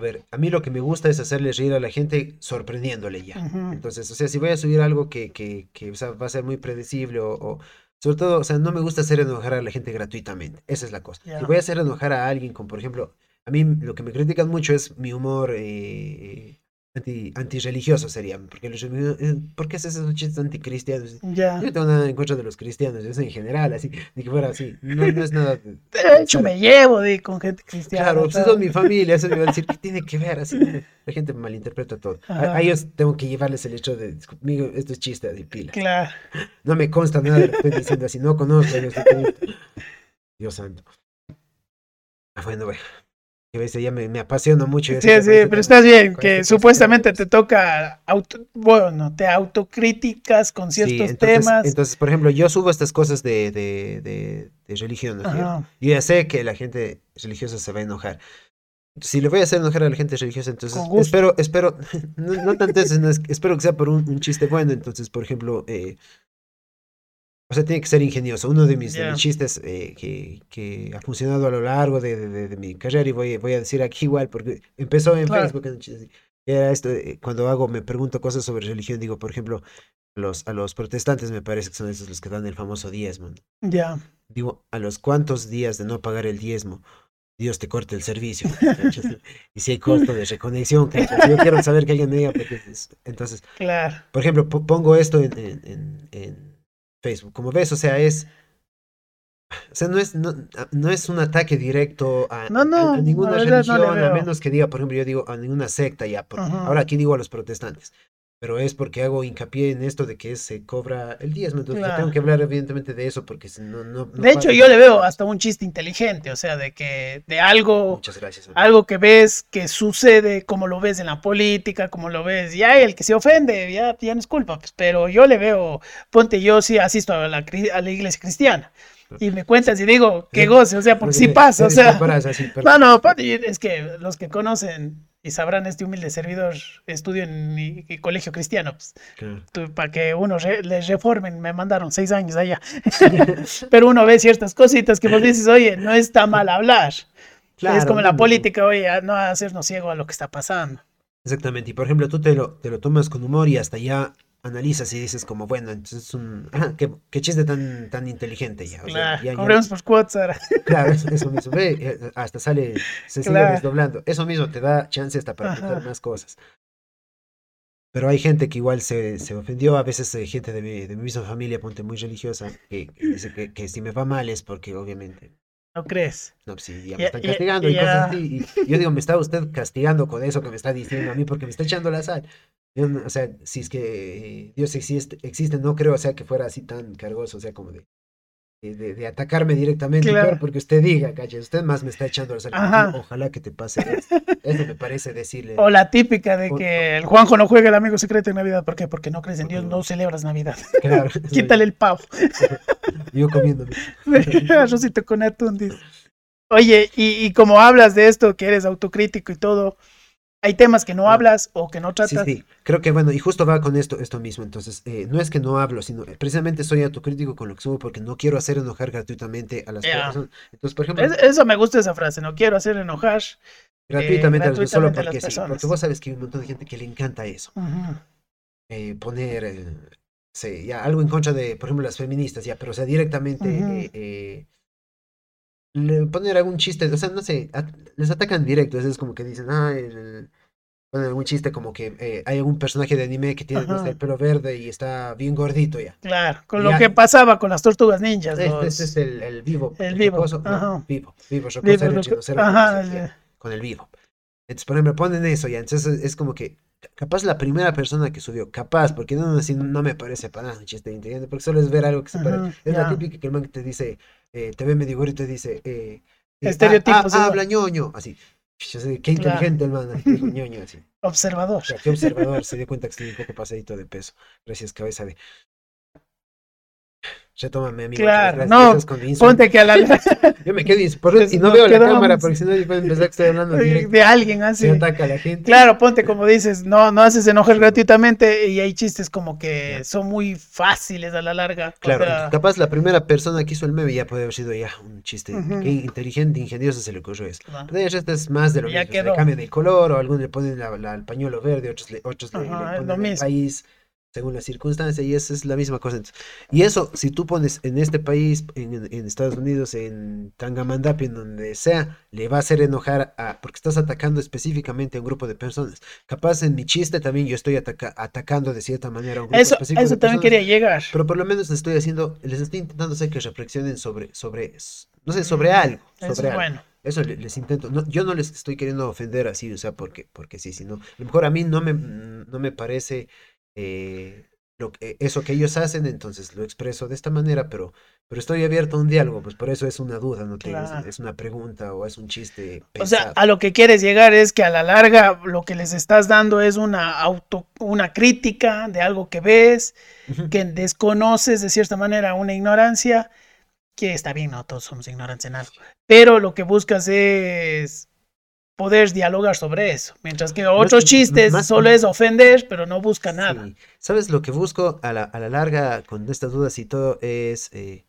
a ver, a mí lo que me gusta es hacerle reír a la gente sorprendiéndole ya. Entonces, o sea, si voy a subir algo que, que, que o sea, va a ser muy predecible o, o- sobre todo, o sea, no me gusta hacer enojar a la gente gratuitamente. Esa es la cosa. Si voy a hacer enojar a alguien con, por ejemplo, a mí lo que me critican mucho es mi humor eh, anti, antirreligioso sería, porque los eh, ¿por qué haces esos chistes anticristianos? Ya. Yo no tengo nada en contra de los cristianos, eso en general, así, que fuera así. No, no es nada. de- [LAUGHS] De hecho, me llevo de, con gente cristiana. Claro, pues son mi familia, eso me va a decir, ¿qué tiene que ver? Así, la gente malinterpreta todo. A, a ellos tengo que llevarles el hecho de, conmigo, esto es chiste, así, pila. Claro. No me consta nada de lo que estoy diciendo, así, no conozco. yo estoy- Dios santo. Ah, bueno, bueno. Que ves, ya me, me apasiona mucho. Sí, sí, pero estás bien, que supuestamente te toca, auto, bueno, te autocríticas con Sí, ciertos entonces, temas. entonces, por ejemplo, yo subo estas cosas de, de, de, de religión, ¿no. Yo ya sé que la gente religiosa se va a enojar. Si le voy a hacer enojar a la gente religiosa, entonces espero, espero, [LAUGHS] no, no tanto eso, no, es- espero que sea por un, un chiste bueno. Entonces, por ejemplo, eh, o sea, tiene que ser ingenioso. Uno de mis, de Ya. mis chistes eh, que, que ha funcionado a lo largo de, de- de- de mi carrera, y voy, voy a decir aquí igual, porque empezó en Claro. Facebook, era esto, eh, cuando hago, me pregunto cosas sobre religión, digo, por ejemplo, los, a los protestantes me parece que son esos los que dan el famoso diezmo. Ya. Digo, ¿a los cuántos días de no pagar el diezmo? Dios te corta el servicio. [LAUGHS] ¿cachas? y si hay costo de reconexión, ¿cachas? yo quiero saber que alguien me diga. porque es- Entonces, Claro. por ejemplo, po- pongo esto en, en- en- en Facebook. Como ves, o sea, es. O sea, no es, no, a- no es un ataque directo a, No, a- no, a ninguna religión, a menos que diga, por ejemplo, yo digo a ninguna secta ya. por- ahora aquí digo a los protestantes. Pero es porque hago hincapié en esto de que se cobra el diezmo. Entonces, Claro. tengo que hablar, evidentemente, de eso, porque no. no, no De hecho, yo le veo hasta un chiste inteligente, o sea, de que de algo, Muchas gracias. amigo. algo que ves que sucede, como lo ves en la política, como lo ves, ya el que se ofende, ya, ya no es culpa, pues, pero yo le veo, ponte, yo sí asisto a la, a la iglesia cristiana y me cuentas y digo, qué goce, o sea, porque sí pasa, o sea, [LAUGHS] no, no, es que los que conocen y sabrán este humilde servidor estudio en mi colegio cristiano, pues, Claro. para que uno re- les reformen, me mandaron seis años allá. [LAUGHS] Pero uno ve ciertas cositas que vos dices, oye, no está mal hablar. es como la política, oye, no hacernos ciego a lo que está pasando. Exactamente. Y por ejemplo, tú te lo, te lo tomas con humor y hasta ya analizas y dices como, bueno, entonces es un... [LAUGHS] ajá, qué, qué chiste tan, tan inteligente ya. o sea, Claro, ya- ya- cobremos por cuotas ahora. [LAUGHS] Claro, eso, eso mismo. Ve, eh, hasta sale, se sigue Claro. desdoblando. Eso mismo te da chance hasta para pensar más cosas. Pero hay gente que igual se, se ofendió, a veces eh, gente de mi, de mi misma familia, ponte muy religiosa, que, que dice que, que si me va mal es porque obviamente, ¿No crees? no, pues sí, ya me Ya- están ya- castigando y ya. cosas así. Y yo digo, me está usted castigando con eso que me está diciendo a mí porque me está echando la sal. O sea, si es que eh, Dios existe, existe, no creo, o sea, que fuera así tan cargoso, o sea, como de, de, de- atacarme directamente, Claro. porque usted diga, cacha, usted más me está echando la sal. Ajá. Ojalá que te pase eso. [LAUGHS] Eso me parece decirle. O la típica de que el Juanjo no juega el amigo secreto en Navidad. ¿Por qué? Porque no crees en Dios, no. celebras Navidad. Claro, [LAUGHS] Quítale el pavo. [LAUGHS] Yo comiéndome. Arrocito con atún, dice. Oye, y, y como hablas de esto, que eres autocrítico y todo, hay temas que no hablas o que no Sí, tratas. sí, creo que bueno, y justo va con esto, esto mismo. Entonces, eh, no es que no hablo, sino eh, precisamente soy autocrítico con lo que subo porque no quiero hacer enojar gratuitamente a las personas. Entonces, por ejemplo, Es- eso me gusta esa frase, no quiero hacer enojar. gratuitamente, a las personas, solo gratuitamente a las porque sí, personas. porque vos sabes que hay un montón de gente que le encanta eso. Eh, poner, eh, sí, ya algo en contra de, por ejemplo, las feministas, ya, pero o sea, directamente Ujú. eh, eh, le- poner algún chiste, o sea, no sé, at- les atacan directo, es como que dicen, ah, el- el- ponen algún chiste como que eh, hay algún personaje de anime que tiene, no sé, el pelo verde y está bien gordito ya. Claro, con lo que pasaba con las tortugas ninjas. Este, los- este es el, el vivo. El vivo, no, vivo, vivo, Vivo, lo chino, cero ajá, ya, con el vivo. Entonces, por ejemplo, ponen eso ya, entonces es como que capaz la primera persona que subió, capaz, porque no, así no me parece para nada un chiste inteligente, porque solo es ver algo que se parece. Es la típica que el man te dice, eh, te ve medio gordito y te dice, eh, ah, Estereotipos, ah, habla ñoño, así. Yo sé, qué inteligente el man, [LAUGHS] ñoño, así. Observador. O sea, qué observador, se dio cuenta que estoy un poco pasadito de peso. Gracias, cabeza de. Retómame, amigo. Claro, no. Ponte que a la [LAUGHS] [LAUGHS] Yo me quedo ins- por eso- y no veo la cámara porque si no después empezar que estoy hablando [LAUGHS] de alguien así. Se ataca a la gente. Claro, ponte como dices, no, no haces enojar gratuitamente y hay chistes como que son muy fáciles a la larga. o Claro, sea, capaz la primera persona que hizo el meme ya puede haber sido ya un chiste. Qué inteligente, ingenioso se le ocurrió eso. ¿no? Pero el resto es más de lo Ya mismo. o sea, quedó. Le cambian el color o algunos le ponen la- la- el pañuelo verde, otros le, otros le, ponen el mismo. país según la circunstancia y esa es la misma cosa. Y eso, si tú pones en este país, en, en Estados Unidos, en Tangamandapi, en donde sea, le va a hacer enojar a, porque estás atacando específicamente a un grupo de personas. Capaz en mi chiste también yo estoy ataca- atacando de cierta manera a un grupo Eso, específico eso de también personas. quería llegar. Pero por lo menos les estoy haciendo, les estoy intentando hacer que reflexionen sobre, sobre, no sé, sobre algo, Eso sobre es algo. bueno. Eso le- les intento. No, yo no les estoy queriendo ofender así, o sea, porque, porque sí, sino, a lo mejor a mí no me, no me parece eh, lo que, eso que ellos hacen, entonces lo expreso de esta manera, pero, pero estoy abierto a un diálogo, pues por eso es una duda, no te digo, es- Claro. es una pregunta o es un chiste O sea, a lo que quieres llegar es que a la larga lo que les estás dando es una auto, una crítica de algo que ves, que desconoces de cierta manera una ignorancia, que está bien, no todos somos ignorantes en algo, pero lo que buscas es poder dialogar sobre eso, mientras que otros chistes más- solo es ofender, pero no busca nada. Sí. ¿Sabes lo que busco a la, a la larga con estas dudas y todo es eh,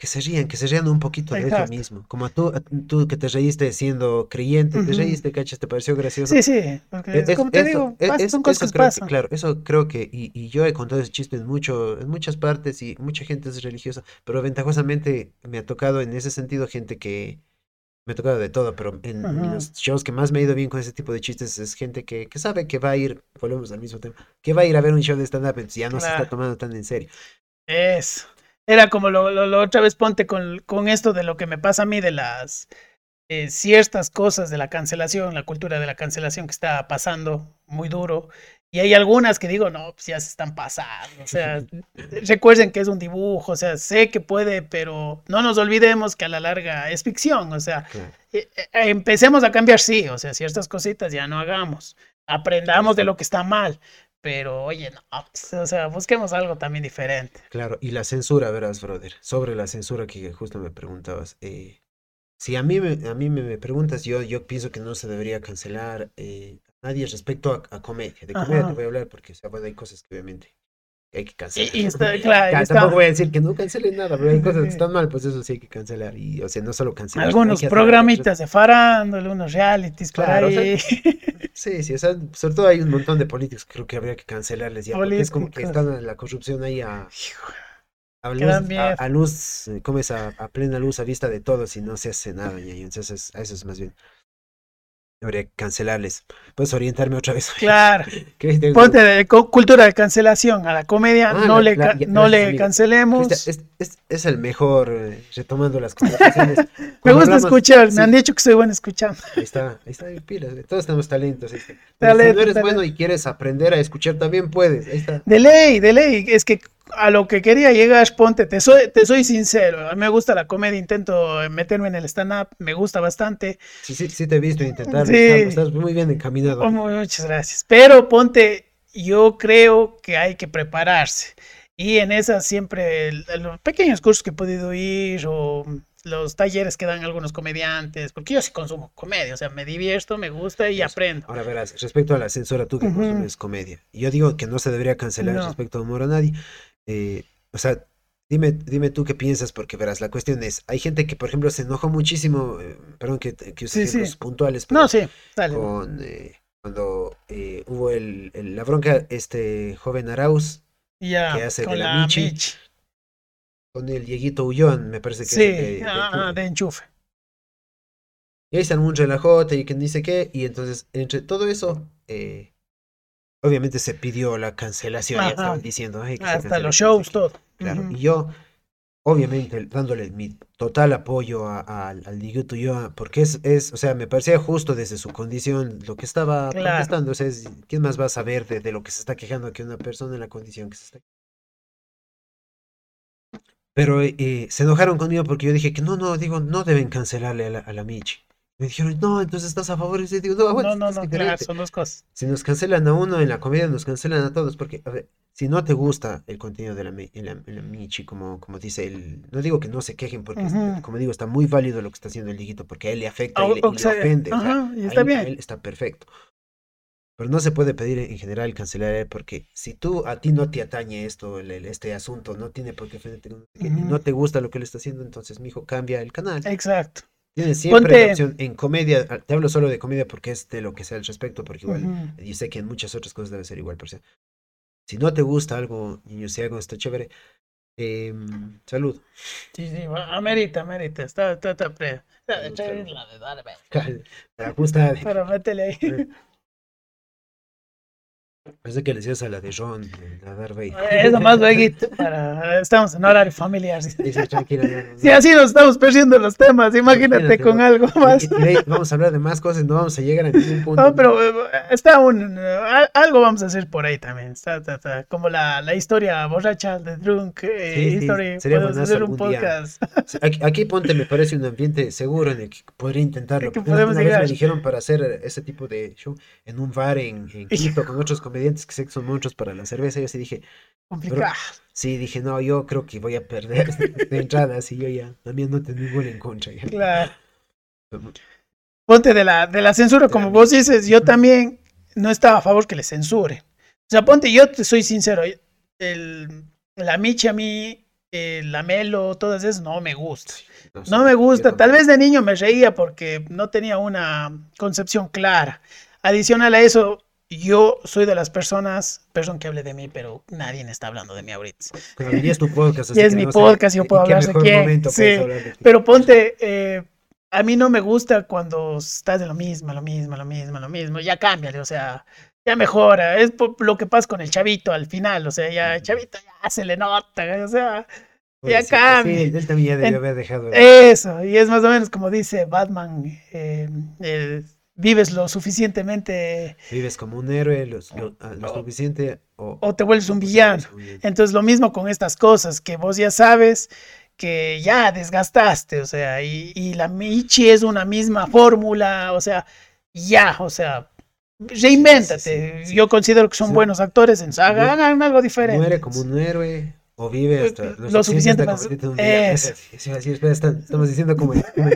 que se rían, que se rían un poquito de eso mismo? Como tú, tú que te reíste siendo creyente, te reíste, cachas, te pareció gracioso. Sí, sí, porque E- es- como te eso- digo, e- son cosas que pasan. claro, eso creo que, y, y yo he contado ese chiste en, mucho, en muchas partes y mucha gente es religiosa, pero ventajosamente me ha tocado en ese sentido gente que, me ha tocado de todo, pero en, los shows que más me ha ido bien con ese tipo de chistes es gente que, que sabe que va a ir, volvemos al mismo tema, que va a ir a ver un show de stand-up, entonces ya no se está tomando tan en serio. Eso. Era como lo, lo, lo otra vez ponte con, con esto de lo que me pasa a mí de las eh, ciertas cosas de la cancelación, la cultura de la cancelación que está pasando muy duro. Y hay algunas que digo, no, pues ya se están pasando. O sea, [LAUGHS] recuerden que es un dibujo, o sea, sé que puede, pero no nos olvidemos que a la larga es ficción. O sea, Claro. eh, eh, empecemos a cambiar, sí, o sea, ciertas cositas ya no hagamos. Aprendamos de lo que está mal. Pero oye, no, pues, o sea, busquemos algo también diferente. Claro, y la censura, verás, brother, sobre la censura que justo me preguntabas. eh, si a mí me, a mí me, me preguntas, yo, yo pienso que no se debería cancelar eh, nadie respecto a, a comedia. De comedia Ajá. te voy a hablar porque, o sea, bueno, hay cosas que obviamente hay que cancelar. Y, y [LAUGHS] está, claro, Ya, está- Tampoco voy a decir que no cancelen nada, pero hay cosas que [LAUGHS] están mal, pues eso sí hay que cancelar. Y, o sea, no solo cancelar. algunos programitas de farándula, unos realities por Claro, o sea. [LAUGHS] Sí, sí, o sea, sobre todo hay un montón de políticos que creo que habría que cancelarles ya, porque es como que están la corrupción ahí a, a luz, a, luz, eh, ¿cómo es? A, a plena luz, a vista de todos y no se hace nada, ñaño. Entonces, a eso es más bien. Habría que cancelarles. Puedes orientarme otra vez. [LAUGHS] Claro. ¿Qué te- Ponte de cultura de cancelación a la comedia, Ah, no la- le, la- ca- ya, no le cancelemos. Cristian, es, es, es el mejor, eh, retomando las [LAUGHS] conversaciones. Me gusta hablamos- escuchar, sí, me han dicho que soy bueno escuchando. Ahí está, ahí está, pilas, todos tenemos talentos. ahí está. Pero si Talento, no eres talento. bueno y quieres aprender a escuchar, también puedes. Ahí está. De ley, de ley, es que a lo que quería llegar, ponte, te soy, te soy sincero, a mí me gusta la comedia, intento meterme en el stand-up, me gusta bastante. Sí, sí, sí te he visto intentar. Sí. Estás, muy bien encaminado. Oh, mu- muchas gracias. Pero ponte, yo creo que hay que prepararse. Y en esas siempre, el- los pequeños cursos que he podido ir o los talleres que dan algunos comediantes, porque yo sí consumo comedia, o sea, me divierto, me gusta y Eso. aprendo. Ahora verás, respecto a la censura, tú que Ujú. consumes comedia. Yo digo que no se debería cancelar No. respecto a humor a nadie. Eh, o sea, dime, dime tú qué piensas, porque verás, la cuestión es, hay gente que, por ejemplo, se enojó muchísimo, eh, perdón que, que use Sí, puntuales, pero No, sí, dale. con eh, cuando eh, hubo el, el- la bronca, este joven Arauz que hace de la la Michi, Michi. con el Dieguito Ullón, me parece que Sí, es de- ah, de enchufe. Y ahí están un relajote y que sé qué. Y entonces, entre todo eso, eh, obviamente se pidió la cancelación. Ya Ajá. estaban diciendo, "Ay, que Hasta los shows, qué". todo. Claro. Y yo, obviamente, dándole mi total apoyo a- a- al Dieguito Ulloa, porque es, es, o sea, me parecía justo desde su condición lo que estaba Claro. protestando. O sea, es- ¿quién más va a saber de, de lo que se está quejando que una persona en la condición que se está Pero eh, eh, se enojaron conmigo porque yo dije que no, no, digo, no deben cancelarle a la, a la Michi. Me dijeron, no, entonces estás a favor. Y yo digo, no, aguanta, No, no, no, diferente". claro, son dos cosas. Si nos cancelan a uno en la comedia, nos cancelan a todos. Porque, a ver, si no te gusta el contenido de la, en la, en la Michi, como, como dice él, no digo que no se quejen, porque, Ujú. como digo, está muy válido lo que está haciendo el Diguito, porque a él le afecta Ah, y le, o y le ofende. o sea, ajá, y está bien. él está perfecto. Pero no se puede pedir en general cancelar porque si tú, a ti no te atañe esto, el- el- este asunto, no tiene por qué ofenderte, no te gusta lo que él está haciendo, entonces, mijo, cambia el canal. Exacto. Tienes siempre la opción en comedia, ah, te hablo solo de comedia porque es de lo que sea al respecto, porque igual Ujú. y sé que en muchas otras cosas debe ser igual, pero sea, si no te gusta algo, niño, si algo está chévere, em, salud. Sí, sí, va- amerita, amerita. Está, está, está está- está. Para justa, Pero métele ahí. [LAUGHS] pensé que le decías a la de Ron, a Darth Vader. Eso más luego. Para... Estamos en horario familiar. sí. Tranquila, no, no, Si así nos estamos perdiendo los temas, imagínate con algo más. vamos a hablar de más cosas, no vamos a llegar a ningún punto. No, pero eh, está un. eh, al- algo vamos a hacer por ahí también. Está, está, está. Como la, la historia borracha de Drunk. eh, Sí, sí, history. sería hacer un podcast. Aquí, aquí ponte, me parece un ambiente seguro en el que podría intentarlo. Que una- podemos una vez llegar. me dijeron para hacer ese tipo de show en un bar en, en [LAUGHS] Quito con otros comediantes que sé que son monstruos para la cerveza. Yo sí dije, Complicado. sí, dije, no, yo creo que voy a perder [LAUGHS] de entrada, así yo ya también no tengo gol en contra. ya. Claro. [LAUGHS] Ponte de la, de la censura, como vos dices, yo también no estaba a favor que le censuren. O sea, ponte, yo te soy sincero, el, la Michi a mí, eh, la Melo, todas esas no me gusta. No, me gusta, tal vez de niño me reía porque no tenía una concepción clara. Adicional a eso, yo soy de las personas, perdón que hable de mí, pero nadie está hablando de mí ahorita. Claro, y es tu podcast. [LAUGHS] Y así es que mi no sé podcast, yo puedo hablar de quién, sí. Pero ponte, eh, a mí no me gusta cuando estás de lo mismo, lo mismo, lo mismo, lo mismo. Ya cámbiale, o sea, ya mejora. Es lo que pasa con el chavito al final, o sea, ya el chavito ya se le nota, o sea, ya Sí, cambia. Sí, él también ya debió haber dejado. eso. Y es más o menos como dice Batman, eh, eh, vives lo suficientemente Vives como un héroe, lo, lo- a- lo O- suficiente o, o te vuelves un villano. un. Entonces lo mismo con estas cosas, que vos ya sabes que ya desgastaste, o sea, y, y la Michi es una misma fórmula, o sea, ya, o sea, reinvéntate. sí, sí. Yo considero que son buenos actores, en saga, hagan algo diferente. Muere como un héroe o vive hasta lo, lo suficiente para... Eso. Sí, así, espera, estamos diciendo como, como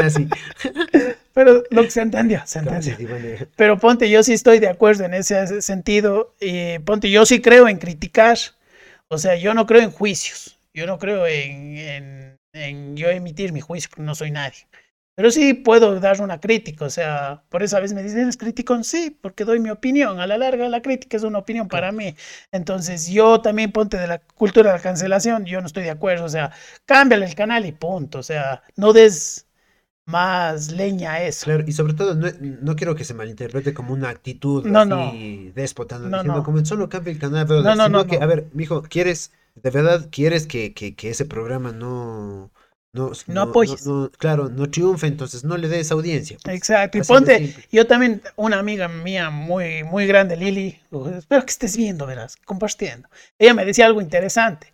así. [LAUGHS] Pero lo que se entendió, se entendió. Pero ponte, yo sí estoy de acuerdo en ese sentido. Y ponte, yo sí creo en criticar. O sea, yo no creo en juicios. Yo no creo en, en, en yo emitir mi juicio porque no soy nadie. Pero sí puedo dar una crítica, o sea, por eso a veces me dicen, ¿eres crítico? Sí, porque doy mi opinión. A la larga, la crítica es una opinión para mí. Entonces, yo también ponte de la cultura de la cancelación, yo no estoy de acuerdo, o sea, cámbiale el canal y punto, o sea, no des más leña eso. Claro, y sobre todo, no, no quiero que se malinterprete como una actitud no, así no. déspota, no, diciendo como solo cambia el canal, pero no, no, no, que, a ver, mijo, ¿quieres, de verdad, quieres que, que, que ese programa no no, no, apoyes. claro, no triunfe, entonces no le des audiencia. Pues. Exacto. Y ponte, yo también, una amiga mía muy, muy grande, Lili, espero que estés viendo, verás, compartiendo. Ella me decía algo interesante.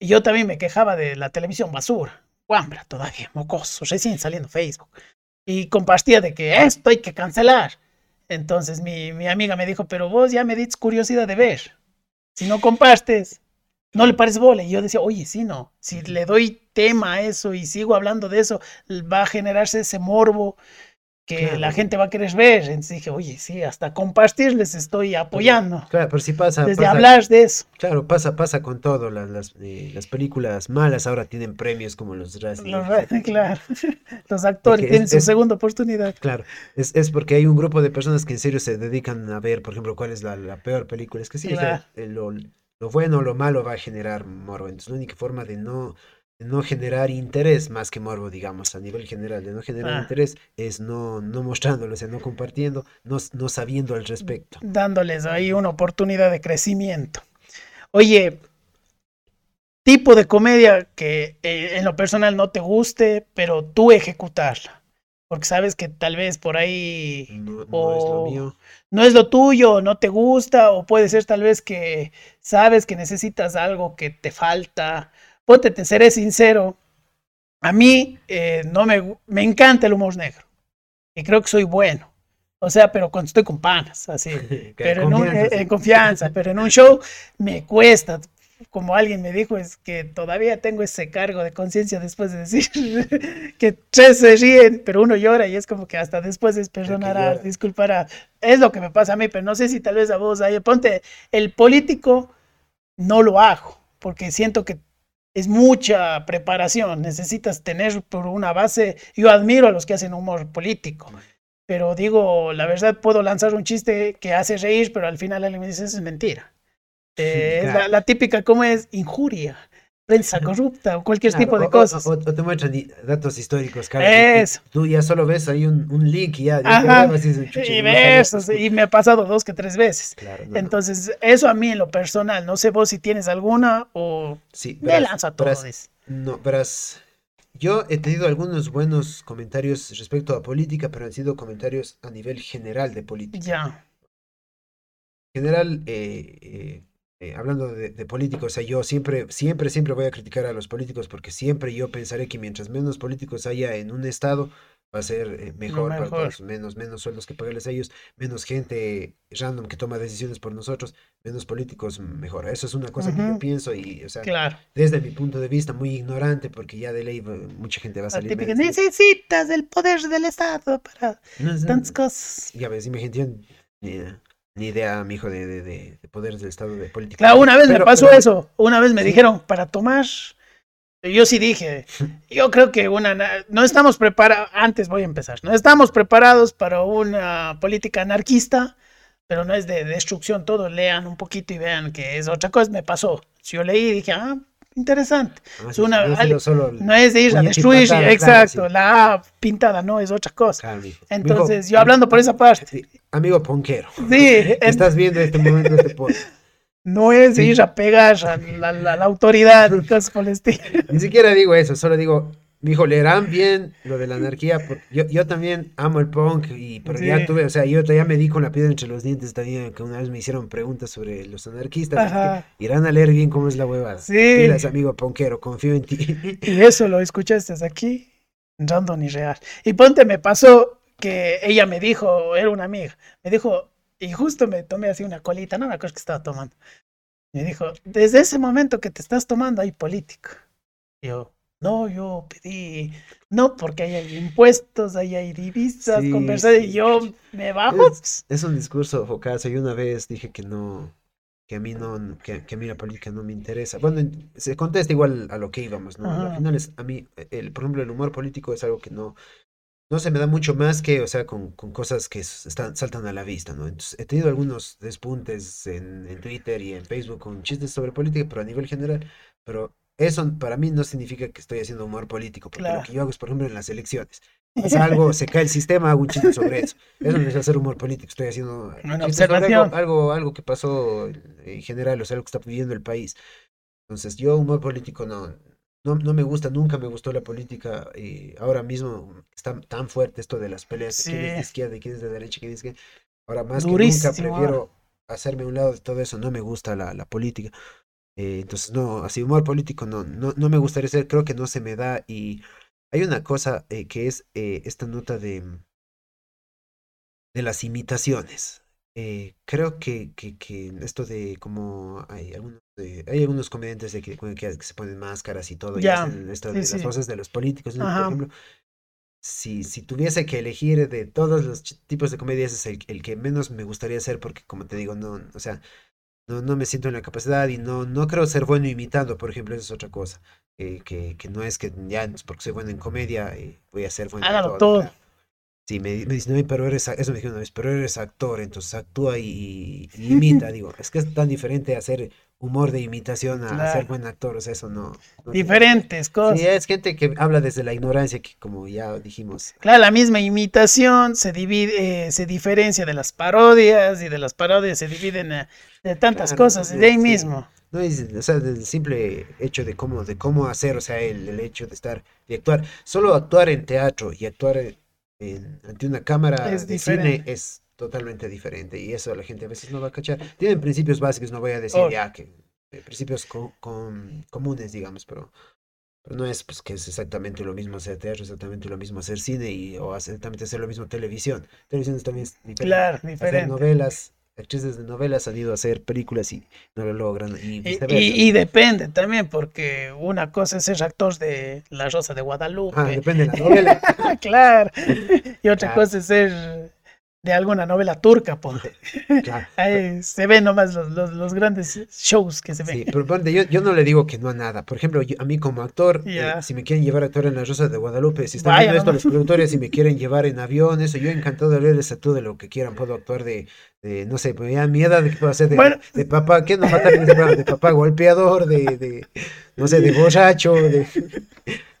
Y yo también me quejaba de la televisión basura. Guambra, todavía, mocoso, recién saliendo Facebook. Y compartía de que esto hay que cancelar. Entonces mi, mi amiga me dijo, pero vos ya me diste curiosidad de ver. Si no compartes, no le parece bola. Y yo decía, oye, sí, no. Si le doy tema a eso y sigo hablando de eso, va a generarse ese morbo que la gente va a querer ver. Entonces dije, oye, sí, hasta compartir les estoy apoyando. Claro, pero si pasa. Desde hablar de eso. Claro, pasa, pasa con todo. Las, las, eh, las películas malas ahora tienen premios como los Razzie. Los [LAUGHS] claro. [LAUGHS] Los actores tienen su segunda oportunidad. Claro, es, es, porque hay un grupo de personas que en serio se dedican a ver, por ejemplo, cuál es la, la peor película. Es que sí, lo, lo bueno o lo malo va a generar morbo. Entonces, la única forma de no, no generar interés más que morbo, digamos, a nivel general, de no generar ah. interés es no, no mostrándolo, o sea, no compartiendo, no, no sabiendo al respecto. Dándoles ahí una oportunidad de crecimiento. Oye, tipo de comedia que eh, en lo personal no te guste, pero tú ejecutarla. Porque sabes que tal vez por ahí no, no es lo mío no es lo tuyo, no te gusta, o puede ser tal vez que sabes que necesitas algo que te falta. Ponte, te seré sincero. A mí eh, no me, me encanta el humor negro. Y creo que soy bueno. O sea, pero cuando estoy con panas, así. [LAUGHS] pero en, un, en, confianza, pero en un show me cuesta como alguien me dijo, es que todavía tengo ese cargo de conciencia después de decir [LAUGHS] que tres se ríen, pero uno llora y es como que hasta después es perdonará, disculpará. Es lo que me pasa a mí, pero no sé si tal vez a vos, ahí, ponte, el político no lo hago, porque siento que es mucha preparación, necesitas tener por una base, yo admiro a los que hacen humor político. Pero digo, la verdad puedo lanzar un chiste que hace reír, pero al final alguien me dice, eso es mentira. Eh, la, típica, ¿cómo es? Injuria, prensa corrupta o cualquier tipo de cosas. O, te muestran datos históricos, Eso. Tú ya solo ves ahí un, un link y ya. Ajá. y ves, y me ha pasado dos que tres veces. Entonces, eso a mí en lo personal, no sé vos si tienes alguna o sí, me lanza todo. no, verás. Yo he tenido algunos buenos comentarios respecto a política, pero han sido comentarios a nivel general de política. Ya. General, eh, eh eh, hablando de, políticos, o sea, yo siempre, siempre, siempre voy a criticar a los políticos porque siempre yo pensaré que mientras menos políticos haya en un estado, va a ser eh, mejor, para todos, menos, menos sueldos que pagarles a ellos, menos gente random que toma decisiones por nosotros, menos políticos, mejor. Eso es una cosa que yo pienso y, o sea, desde mi punto de vista muy ignorante, porque ya de ley mucha gente va a salir. necesitas el poder del Estado para tantas cosas. Ya ves, imagínate, ni idea, mi hijo, de, de, de, poderes del Estado de política. Claro, una vez me pasó eso. Una vez me dijeron, para tomar. Yo sí dije, [LAUGHS] yo creo que una. No estamos preparados. Antes voy a empezar. No estamos preparados para una política anarquista, pero no es de destrucción todo. Lean un poquito y vean que es otra cosa. Me pasó. Si yo leí, dije, ah, interesante. Ah, es una, no, es de ir a destruir, exacto, la pintada no es otra cosa. Entonces, yo hablando por esa parte. Amigo ponquero. Sí. [LAUGHS] Estás viendo este momento este No es de ir a pegar a la, autoridad, [LAUGHS] cosas por el estilo. Ni siquiera digo eso, solo digo, dijo, leerán bien lo de la anarquía. Yo, yo también amo el punk, y, pero ya tuve, o sea, yo ya me di con la piedra entre los dientes también, que una vez me hicieron preguntas sobre los anarquistas. irán a leer bien cómo es la huevada. Sí. Pilas, amigo punkero, confío en ti. [LAUGHS] Y eso lo escuchaste aquí, random y real. Y ponte, me pasó que ella me dijo, era una amiga, me dijo, y justo me tomé así una colita, no me acuerdo que estaba tomando. Me dijo, desde ese momento que te estás tomando hay política. Yo, no, yo pedí, no, porque ahí hay impuestos, ahí hay divisas, Sí, conversar, y yo me bajo. Es, es un discurso focazo. Yo una vez dije que no, que a mí no, que, que a mí la política no me interesa. Bueno, en- se contesta igual a lo que íbamos, ¿no? Ajá. Al final es, a mí, el, por ejemplo, el humor político es algo que no, no se me da mucho más que, o sea, con, con cosas que están, saltan a la vista, ¿no? Entonces, he tenido algunos despuntes en, en Twitter y en Facebook con chistes sobre política, pero a nivel general, pero eso para mí no significa que estoy haciendo humor político, porque lo Claro. que yo hago es, por ejemplo, en las elecciones. [LAUGHS] Pasa algo, se cae el sistema, hago un chiste sobre eso. Eso no es hacer humor político, estoy haciendo Una sobre algo, observación. algo, algo que pasó en general, o sea, algo que está viviendo el país. Entonces, yo humor político no, no, no me gusta, nunca me gustó la política. Y ahora mismo está tan fuerte esto de las peleas de quién es de Sí. izquierda y quién es de derecha, quién es que... Ahora más Durísimo, que nunca prefiero hacerme a un lado de todo eso, no me gusta la, la política. Eh, entonces, no, así humor político no, no, no me gustaría ser, creo que no se me da. Y hay una cosa eh, que es eh, esta nota de, de las imitaciones. Eh, creo que, que, que esto de como hay algunos, de- hay algunos comediantes de que, que, se ponen máscaras y todo, y Ya, hacen esto sí, de las sí. voces de los políticos, ¿no? Por ejemplo, si, si tuviese que elegir de todos los tipos de comedias, es el, el que menos me gustaría hacer, porque como te digo, no, o sea, no, no me siento en la capacidad y no, no creo ser bueno imitando, por ejemplo, eso es otra cosa. eh, que, que no es que ya entonces, porque soy bueno en comedia eh, voy a ser bueno en Hágalo todo. todo. Claro. Sí, me, me dicen, "Ay, pero eres, a-", eso me dijeron una vez, pero eres actor, entonces actúa y, y [LAUGHS] imita. Digo, es que es tan diferente hacer humor de imitación a, a ser Claro. buen actor, o sea, eso no. Diferentes cosas. Sí, es gente que habla desde la ignorancia, que como ya dijimos, Claro, la misma imitación se divide, eh, se diferencia de las parodias y de las parodias se dividen eh, de tantas Claro, cosas, no, de ahí sí. mismo. No es, o sea, del simple hecho de cómo, de cómo hacer, o sea, el, el hecho de estar, de actuar. Solo actuar en teatro y actuar en- en- ante una cámara Es de cine es totalmente diferente. Y eso la gente a veces no va a cachar. Tienen principios básicos, no voy a decir Obvio. ya que eh, principios co- com- comunes, digamos, pero, pero no es pues que es exactamente lo mismo hacer teatro, exactamente lo mismo hacer cine y, o exactamente hacer lo mismo televisión. Televisión es también diferente. Claro, Hacer novelas, actrices de novelas han ido a hacer películas y no lo logran. Y Y, viceversa. y- y depende también, porque una cosa es ser actor de La Rosa de Guadalupe. Ah, depende de la novela. [LAUGHS] claro. [LAUGHS] Y otra Claro. cosa es ser de alguna novela turca, ponte. [LAUGHS] Claro. [LAUGHS] Ahí se ven nomás los, los, los grandes shows que se ven. Sí, pero ponte, yo, yo no le digo que no a nada. Por ejemplo, yo- a mí como actor, eh, si me quieren llevar a actuar en La Rosa de Guadalupe, si están Vaya viendo esto nomás. los productores, si me quieren llevar en avión, eso, yo encantado de leerles a todo de lo que quieran. Puedo actuar de, de, no sé, pues ya mi edad, ¿de qué puedo hacer? De, Bueno. de papá, ¿qué nos matan? De papá golpeador, de, de, no sé, de borracho, [LAUGHS] de,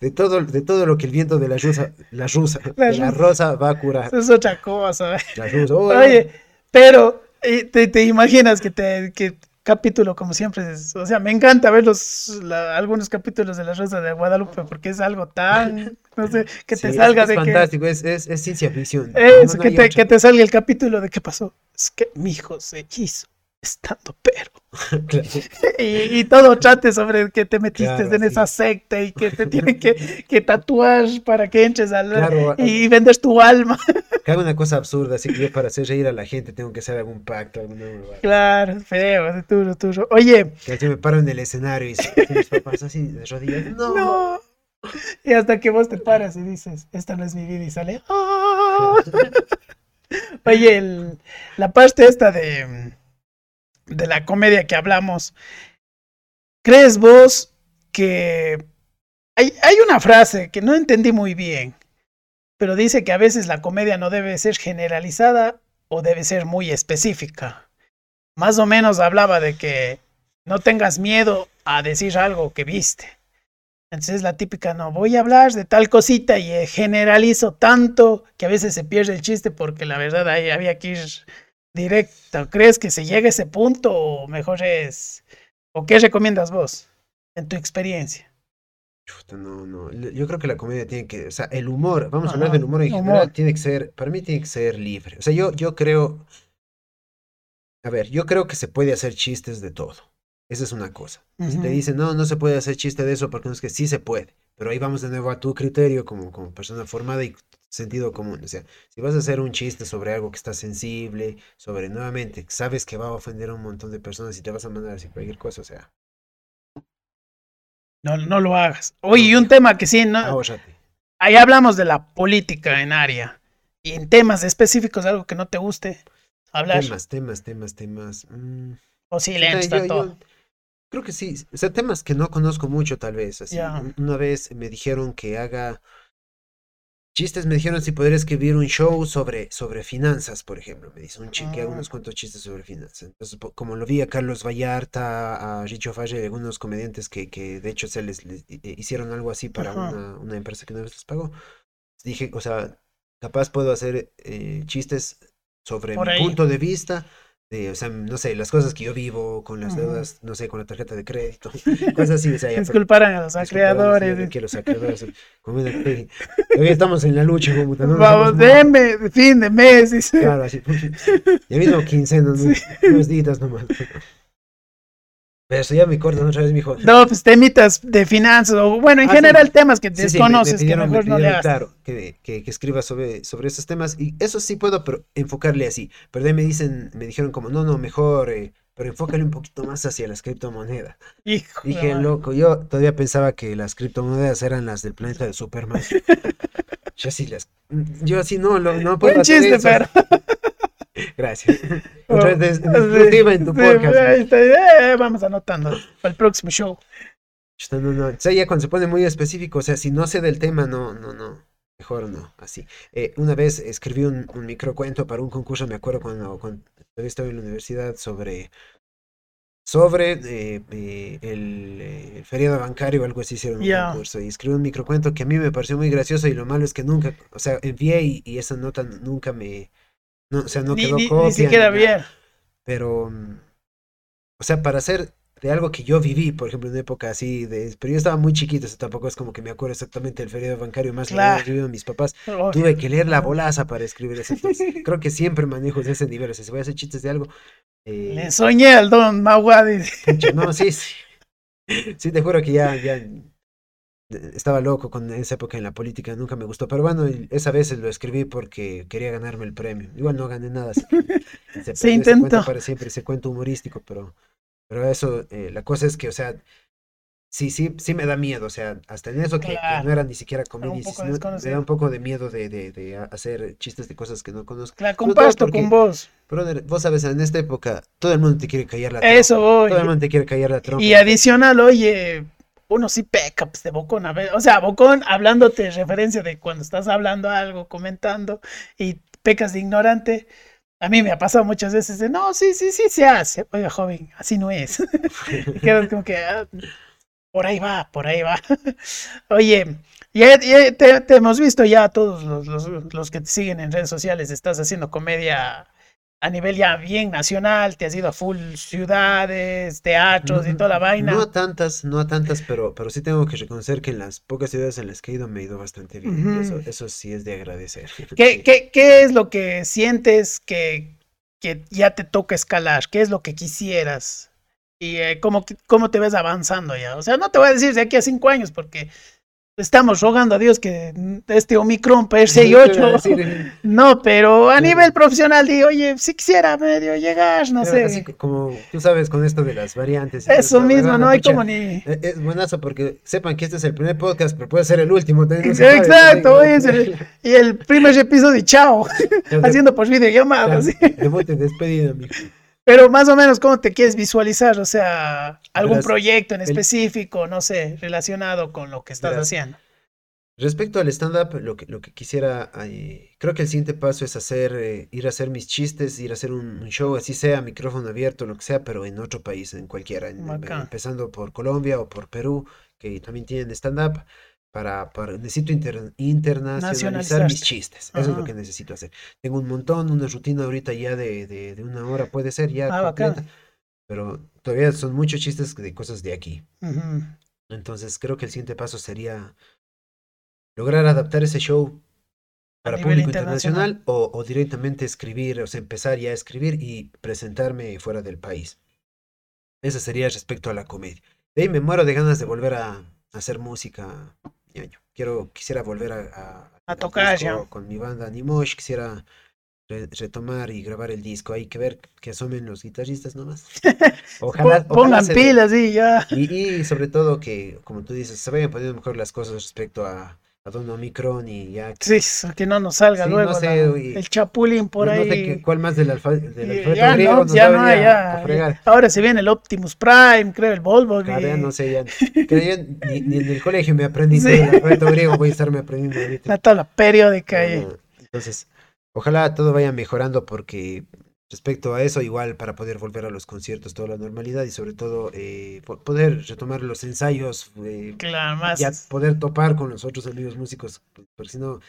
de todo, de todo lo que el viento de la rusa, la rusa, La de la rusa. rosa va a curar. Eso es otra cosa. La rusa, oh, Oye, pero eh, te, te imaginas que te que capítulo como siempre es- o sea, me encanta ver los la- algunos capítulos de La Rosa de Guadalupe porque es algo tan no sé, que te sí, es- salga es, de que fantástico, es, es, es ciencia ficción. No, no que te, que te salga el capítulo de qué pasó. Es que mi hijo se hizo estando pero [LAUGHS] Claro. [LAUGHS] y, y todo trate sobre que te metiste Claro, en esa secta y que te tienen que, que tatuar para que entres al Claro, y vendes tu alma. [LAUGHS] que haga una cosa absurda, así que yo para hacer reír a la gente tengo que hacer algún pacto, alguna huevada. Claro, feo, duro, duro. Oye, Que yo me paro en el escenario y mis papás así de rodillas, no. No. Y hasta que vos te paras y dices, esta no es mi vida y sale. "Ah". Oye, el- la parte esta de, de la comedia que hablamos, ¿crees vos que hay, hay una frase que no entendí muy bien, pero dice que a veces la comedia no debe ser generalizada o debe ser muy específica? Más o menos hablaba de que no tengas miedo a decir algo que viste. Entonces la típica, no, voy a hablar de tal cosita y eh, generalizo tanto que a veces se pierde el chiste porque la verdad ahí había que ir directo. ¿Crees que se llega a ese punto o mejor es... ¿O qué recomiendas vos en tu experiencia? Chuta, no, no. Yo creo que la comedia tiene que, o sea, el humor, vamos a hablar del humor en humor. general, tiene que ser, para mí tiene que ser libre. O sea, yo, yo creo, a ver, yo creo que se puede hacer chistes de todo. Esa es una cosa. Si te dicen, no, no se puede hacer chiste de eso, porque no es que sí se puede. Pero ahí vamos de nuevo a tu criterio como, como persona formada y sentido común. O sea, si vas a hacer un chiste sobre algo que está sensible, sobre nuevamente, sabes que va a ofender a un montón de personas y te vas a mandar así cualquier cosa, o sea. No, no lo hagas. Oye, y un tema que sí, ¿no? ahórrate. Ahí hablamos de la política en área. Y en temas específicos, algo que no te guste hablar. Temas, temas, temas, temas. mm, O yo- todo. yo creo que sí. O sea, temas que no conozco mucho, tal vez. Así. Una vez me dijeron que haga chistes, me dijeron si podría escribir un show sobre, sobre finanzas, por ejemplo. Me dice un chico que haga Ah. unos cuantos chistes sobre finanzas. Entonces, como lo vi a Carlos Vallarta, a Richo Falle, algunos comediantes que, que de hecho se les, les hi- hicieron algo así para una, una empresa que una vez les pagó. Dije, o sea, capaz puedo hacer eh, chistes sobre Por mi ahí. punto de vista, de, o sea, no sé, las cosas que yo vivo con las deudas, no sé, con la tarjeta de crédito, [LAUGHS] cosas así, o sea, ya, a los acreedores. sí, que los acreedores, todavía estamos en la lucha, como no Vamos, denme de fin de mes. dice. Claro, así. [LAUGHS] Ya vino quincenas, ¿no? unos días nomás. Pero eso ya me cortan otra vez, mijo. No, pues temitas de finanzas, o bueno, en Ah, sí. general temas que Sí, sí, me- me desconoces, que pidieron- me mejor no le pidieron, hagas. Claro, que, que, que escriba sobre, sobre esos temas. Y eso sí puedo, pero enfocarle así. Pero de ahí me dicen, me dijeron como, no, no, mejor, eh, pero enfócale un poquito más hacia las criptomonedas. Hijo Dije, loco, yo todavía pensaba que las criptomonedas eran las del planeta de Superman. [LAUGHS] Yo sí las... Yo así no, lo- no puedo chiste, pero. [LAUGHS] [LAUGHS] Gracias. [LAUGHS] Sí, exclusiva en tu sí, podcast. está, eh, vamos anotando para el próximo show. Chuta, No, no. O sea, ya cuando se pone muy específico, o sea, si no sé del tema, no, no, no. Mejor no, así. Eh, una vez escribí un, un microcuento para un concurso, me acuerdo cuando, cuando estaba en la universidad, sobre, sobre eh, eh, el, eh, el feriado bancario o algo así, hicieron un concurso. Y escribí un microcuento que a mí me pareció muy gracioso y lo malo es que nunca, o sea, envié y, y esa nota nunca me, no, o sea, no ni, quedó ni- ni copia. siquiera ni bien. pero, o sea, para hacer de algo que yo viví, por ejemplo, en una época así, de, pero yo estaba muy chiquito, o sea, tampoco es como que me acuerdo exactamente del feriado bancario más Claro. que vivían mis papás. Obvio. Tuve que leer la bolaza para escribir eso. Entonces, [LAUGHS] creo que siempre manejo de ese nivel. O sea, si voy a hacer chistes de algo, eh, Le soñé al don Maguadi. no, sí, sí. [LAUGHS] Sí, te juro que ya, ya estaba loco con esa época en la política, nunca me gustó. Pero bueno, esa vez lo escribí porque quería ganarme el premio. Igual no gané nada. que [LAUGHS] se perdió ese intentó. para siempre, ese cuento humorístico, pero, pero eso, eh, la cosa es que, o sea, sí, sí, sí me da miedo. O sea, hasta en eso que, que Claro. no era ni siquiera comedia, me da un poco de miedo de, de, de hacer chistes de cosas que no conozco. La comparto porque- con vos. Brother, vos sabes, en esta época todo el mundo te quiere callar la Eso trompa. voy. Todo el mundo te quiere callar la trompa. Y adicional, oye, uno sí peca pues, de bocón. a ver, O sea, bocón hablándote referencia de cuando estás hablando algo, comentando y pecas de ignorante. A mí me ha pasado muchas veces de, no, sí, sí, sí, se hace. Oiga, joven, así no es. [LAUGHS] Quedas como que, ah, por ahí va, por ahí va. [LAUGHS] Oye, ya, ya te, hemos visto ya todos los, los- los que te siguen en redes sociales, estás haciendo comedia a nivel ya bien nacional, te has ido a full ciudades, teatros y toda la vaina. No a tantas, no a tantas, pero, pero sí tengo que reconocer que en las pocas ciudades en las que he ido me he ido bastante bien. y eso, eso sí es de agradecer. ¿Qué, [LAUGHS] Sí. qué, qué es lo que sientes que, que ya te toca escalar? ¿Qué es lo que quisieras? ¿Y eh, cómo, cómo te ves avanzando ya? O sea, no te voy a decir de aquí a cinco años porque estamos rogando a Dios que este Omicron para el Eso te iba a 6-8. decir, No, pero a nivel profesional digo, oye, si quisiera medio llegar, no pero sé. como tú sabes con esto de las variantes. Eso mismo, no hay como ni... e- Es buenazo porque sepan que este es el primer podcast, pero puede ser el último. no Exacto, oye, el- y el primer episodio, y chao, [LAUGHS] haciendo por videollamadas. y despedida, mijo. Pero más o menos, ¿cómo te quieres visualizar? O sea, algún Verás, proyecto en el- específico, no sé, relacionado con lo que estás Verás, haciendo. Respecto al stand-up, lo que, lo que quisiera, eh, creo que el siguiente paso es hacer, eh, ir a hacer mis chistes, ir a hacer un, un show, así sea, micrófono abierto, lo que sea, pero en otro país, en cualquiera, en- empezando por Colombia o por Perú, que también tienen stand-up, para, para, necesito inter- internacionalizar mis chistes, eso es lo que necesito hacer. Tengo un montón, una rutina ahorita ya de, de, de una hora, puede ser ya Ah, bacán. completa, pero todavía son muchos chistes de cosas de aquí. Entonces creo que el siguiente paso sería lograr adaptar ese show para público internacional. internacional o, o directamente escribir, o sea, empezar ya a escribir y presentarme fuera del país. Eso sería respecto a la comedia. De ahí me muero de ganas de volver a, a hacer música ñaño. Quiero, quisiera volver a, a, A al tocar, ya. Con mi banda Animosh, quisiera re- retomar y grabar el disco. Hay que ver que asomen los guitarristas nomás. [LAUGHS] Ojalá, Pon- Pongan ojalá se pilas y ya. Y, y sobre todo que, como tú dices, se vayan poniendo mejor las cosas respecto a Don Omicron y ya. Sí, que no nos salga Sí, luego no sé, la- y- el chapulín por no, no ahí. sé cuál más del, alfa, del Y alfabeto ya griego no, nos ya no, ya. Ahora se viene el Optimus Prime, creo, el Volvo. Claro, y no sé, ya. [LAUGHS] yo ni, ni en el colegio me aprendí Sí. el alfabeto griego, voy a estarme aprendiendo ahorita. [LAUGHS] La tabla periódica. no. Entonces, ojalá todo vaya mejorando porque respecto a eso, igual para poder volver a los conciertos, toda la normalidad y sobre todo eh, po- poder retomar los ensayos, eh, Claro, más. ya poder topar con los otros amigos músicos, porque si no,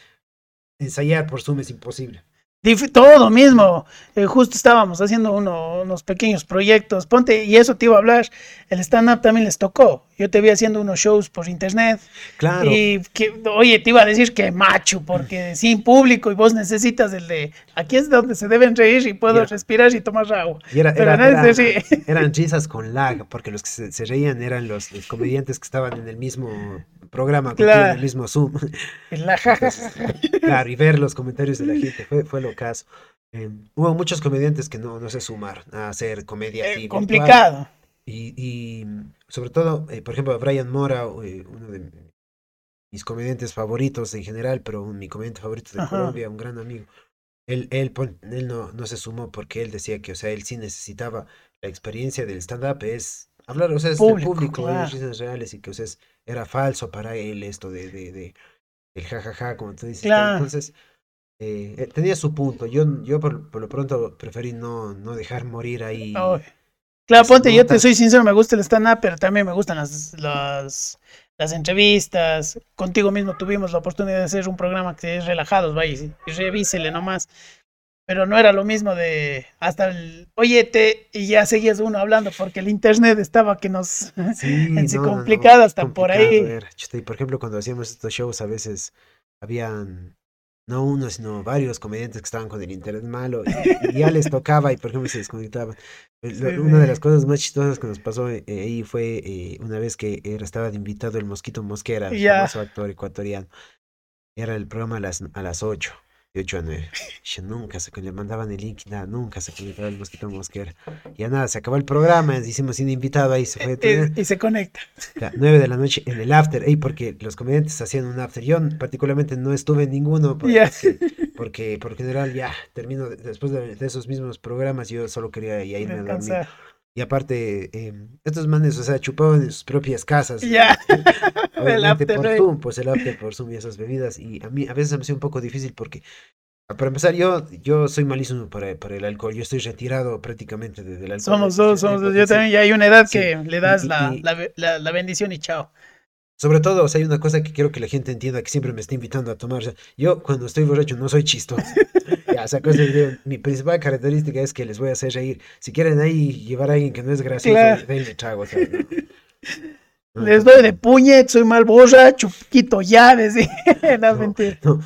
ensayar por Zoom es imposible. Dif- todo mismo. Eh, justo estábamos haciendo uno- unos pequeños proyectos. Ponte, y eso te iba a hablar. El stand-up también les tocó. Yo te vi haciendo unos shows por internet. Claro. Y que, oye, te iba a decir que macho, porque sin público y vos necesitas el de aquí es donde se deben reír y puedo Ya. respirar y tomar agua. Y era, Pero eran risas con lag, porque los que se, se reían eran los, los comediantes que estaban en el mismo programa, contigo, en Claro. el mismo Zoom. [LAUGHS] La. Entonces, claro, y ver los comentarios de la gente fue, fue lo caso. Eh, hubo muchos comediantes que no, no se sumaron a hacer comedia así Eh, virtual. complicado. Y, y, sobre todo, eh, por ejemplo, Brian Mora, eh, uno de mis comediantes favoritos en general, pero un- mi comediante favorito de Ajá. Colombia, un gran amigo. Él, él, él no, no se sumó porque él decía que, o sea, él sí necesitaba la experiencia del stand-up, es hablar, o sea, es del Público, público, de las claro. reales y que, o sea, es- era falso para él esto de, de, de el jajaja, como tú dices. Claro. Entonces, eh, eh, tenía su punto. Yo, yo por, por lo pronto preferí no, no dejar morir ahí. Claro, ponte, yo te soy sincero, me gusta el stand-up, pero también me gustan las, las, las entrevistas. Contigo mismo tuvimos la oportunidad de hacer un programa que es relajados, vaya, y, y revísele nomás. Pero no era lo mismo de hasta el oyete y ya seguías uno hablando porque el internet estaba que nos... [LAUGHS] Sí, en sí no, no, no, complicado hasta por ahí. y por ejemplo, cuando hacíamos estos shows, a veces habían no uno, sino varios comediantes que estaban con el internet malo y, y ya les tocaba y por ejemplo se desconectaban. Sí, Una de las cosas más chistosas que nos pasó eh, ahí fue eh, una vez que era, estaba de invitado el Mosquito Mosquera, el famoso actor ecuatoriano. Era el programa a las, a las 8, de 8 a 9. Yo nunca se le mandaban el link, nada, nunca se conectaba el Mosquito Mosquera. Ya nada, se acabó el programa, [LAUGHS] hicimos sin invitado ahí, se fue. y, y se conecta. La 9 de la noche en el after, ey, porque los comediantes hacían un after. Yo particularmente no estuve en ninguno, [LAUGHS] porque, por general ya termino de- después de, de esos mismos programas, yo solo quería ya irme a dormir. Descansar. Y aparte, eh, estos manes, o sea, chupaban en sus propias casas. Ya. [LAUGHS] El Obviamente after, por. Zoom, pues el after por Zoom y esas bebidas. Y a mí a veces me hace un poco difícil porque, ah, para empezar, yo, yo soy malísimo para, para el alcohol. Yo estoy retirado prácticamente de- del alcohol. Somos dos, somos dos. Yo también, ya hay una edad Sí. que le das Y- la, y- la, la- la bendición y chao. Sobre todo, o sea, hay una cosa que quiero que la gente entienda que siempre me está invitando a tomar. o sea, yo cuando estoy borracho no soy chistoso. [LAUGHS] ya, o sea, cosa de- mi principal característica es que les voy a hacer reír. Si quieren ahí llevar a alguien que no es gracioso, Claro. denle trago. o sea, no. No, [LAUGHS] Les doy de puñet, soy mal borracho, quito llaves. [LAUGHS] no, No. mentira. no.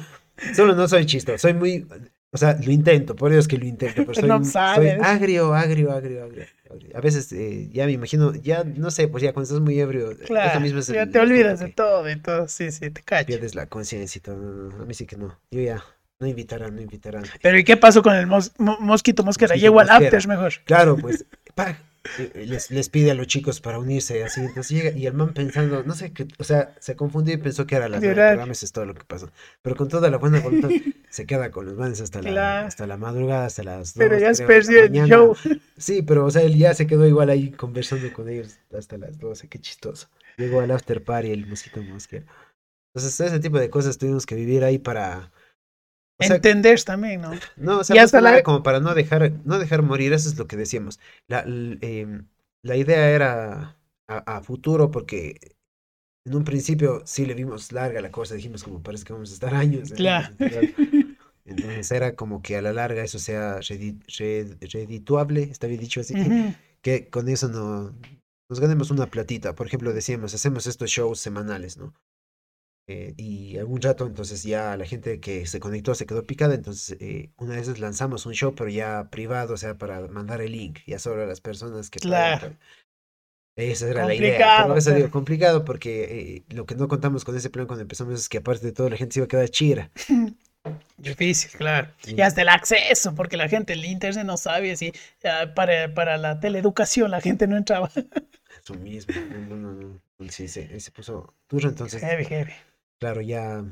Solo no soy chistoso, soy muy... O sea, lo intento, por es que lo intento, pero [LAUGHS] soy, No soy agrio, agrio, agrio, agrio. A veces eh, ya me imagino, ya no sé, pues ya cuando estás muy ebrio, Claro, mismo es ya el- te olvidas de todo, de todo. Sí, sí, te cacho. pierdes la conciencia y todo. no, no, a mí sí que no. Yo ya, no invitarán, no invitarán. Pero ¿y qué pasó con el mos- mo- mosquito mosquera? Mosquito Llego al after mejor. Claro, pues, pa, les, les pide a los chicos para unirse, así, entonces llega, y el man pensando, no sé qué, o sea, se confundió y pensó que era las veces es todo lo que pasó. Pero con toda la buena voluntad, [LAUGHS] se queda con los manes hasta la, Claro. hasta la madrugada, hasta las Pero dos, ya has la perdido el mañana. show. Sí, pero, o sea, él ya se quedó igual ahí conversando con ellos hasta las 12, qué chistoso. Llegó al after party el mosquito mosquero. Entonces, ese tipo de cosas tuvimos que vivir ahí para... O sea, Entender también, ¿no? no, o sea, Y hasta la- como para no dejar, no dejar morir, eso es lo que decíamos. La, em, la idea era a, a futuro porque en un principio sí le vimos larga la cosa, dijimos como parece que vamos a estar [LAUGHS] años. en Claro. [LAUGHS] Entonces era como que a la larga eso sea redi- red- redituable, está bien dicho así, que con eso no nos ganemos una platita. Por ejemplo, decíamos, hacemos estos shows semanales, ¿no? Eh, y algún rato, entonces ya la gente que se conectó se quedó picada. Entonces, eh, una vez lanzamos un show, pero ya privado, o sea, para mandar el link, ya solo a las personas que Claro. tal. Esa era la idea. Pero eso digo, complicado porque eh, lo que no contamos con ese plan cuando empezamos es que aparte de todo la gente se iba a quedar chira. [LAUGHS] Difícil, claro. Sí. Y hasta el acceso, porque la gente, el internet no sabe así. ya Para, para la teleeducación la gente no entraba. Eso mismo. No, no, no, no. Sí, se, se puso duro, [LAUGHS] entonces, Heavy, heavy. Claro, ya,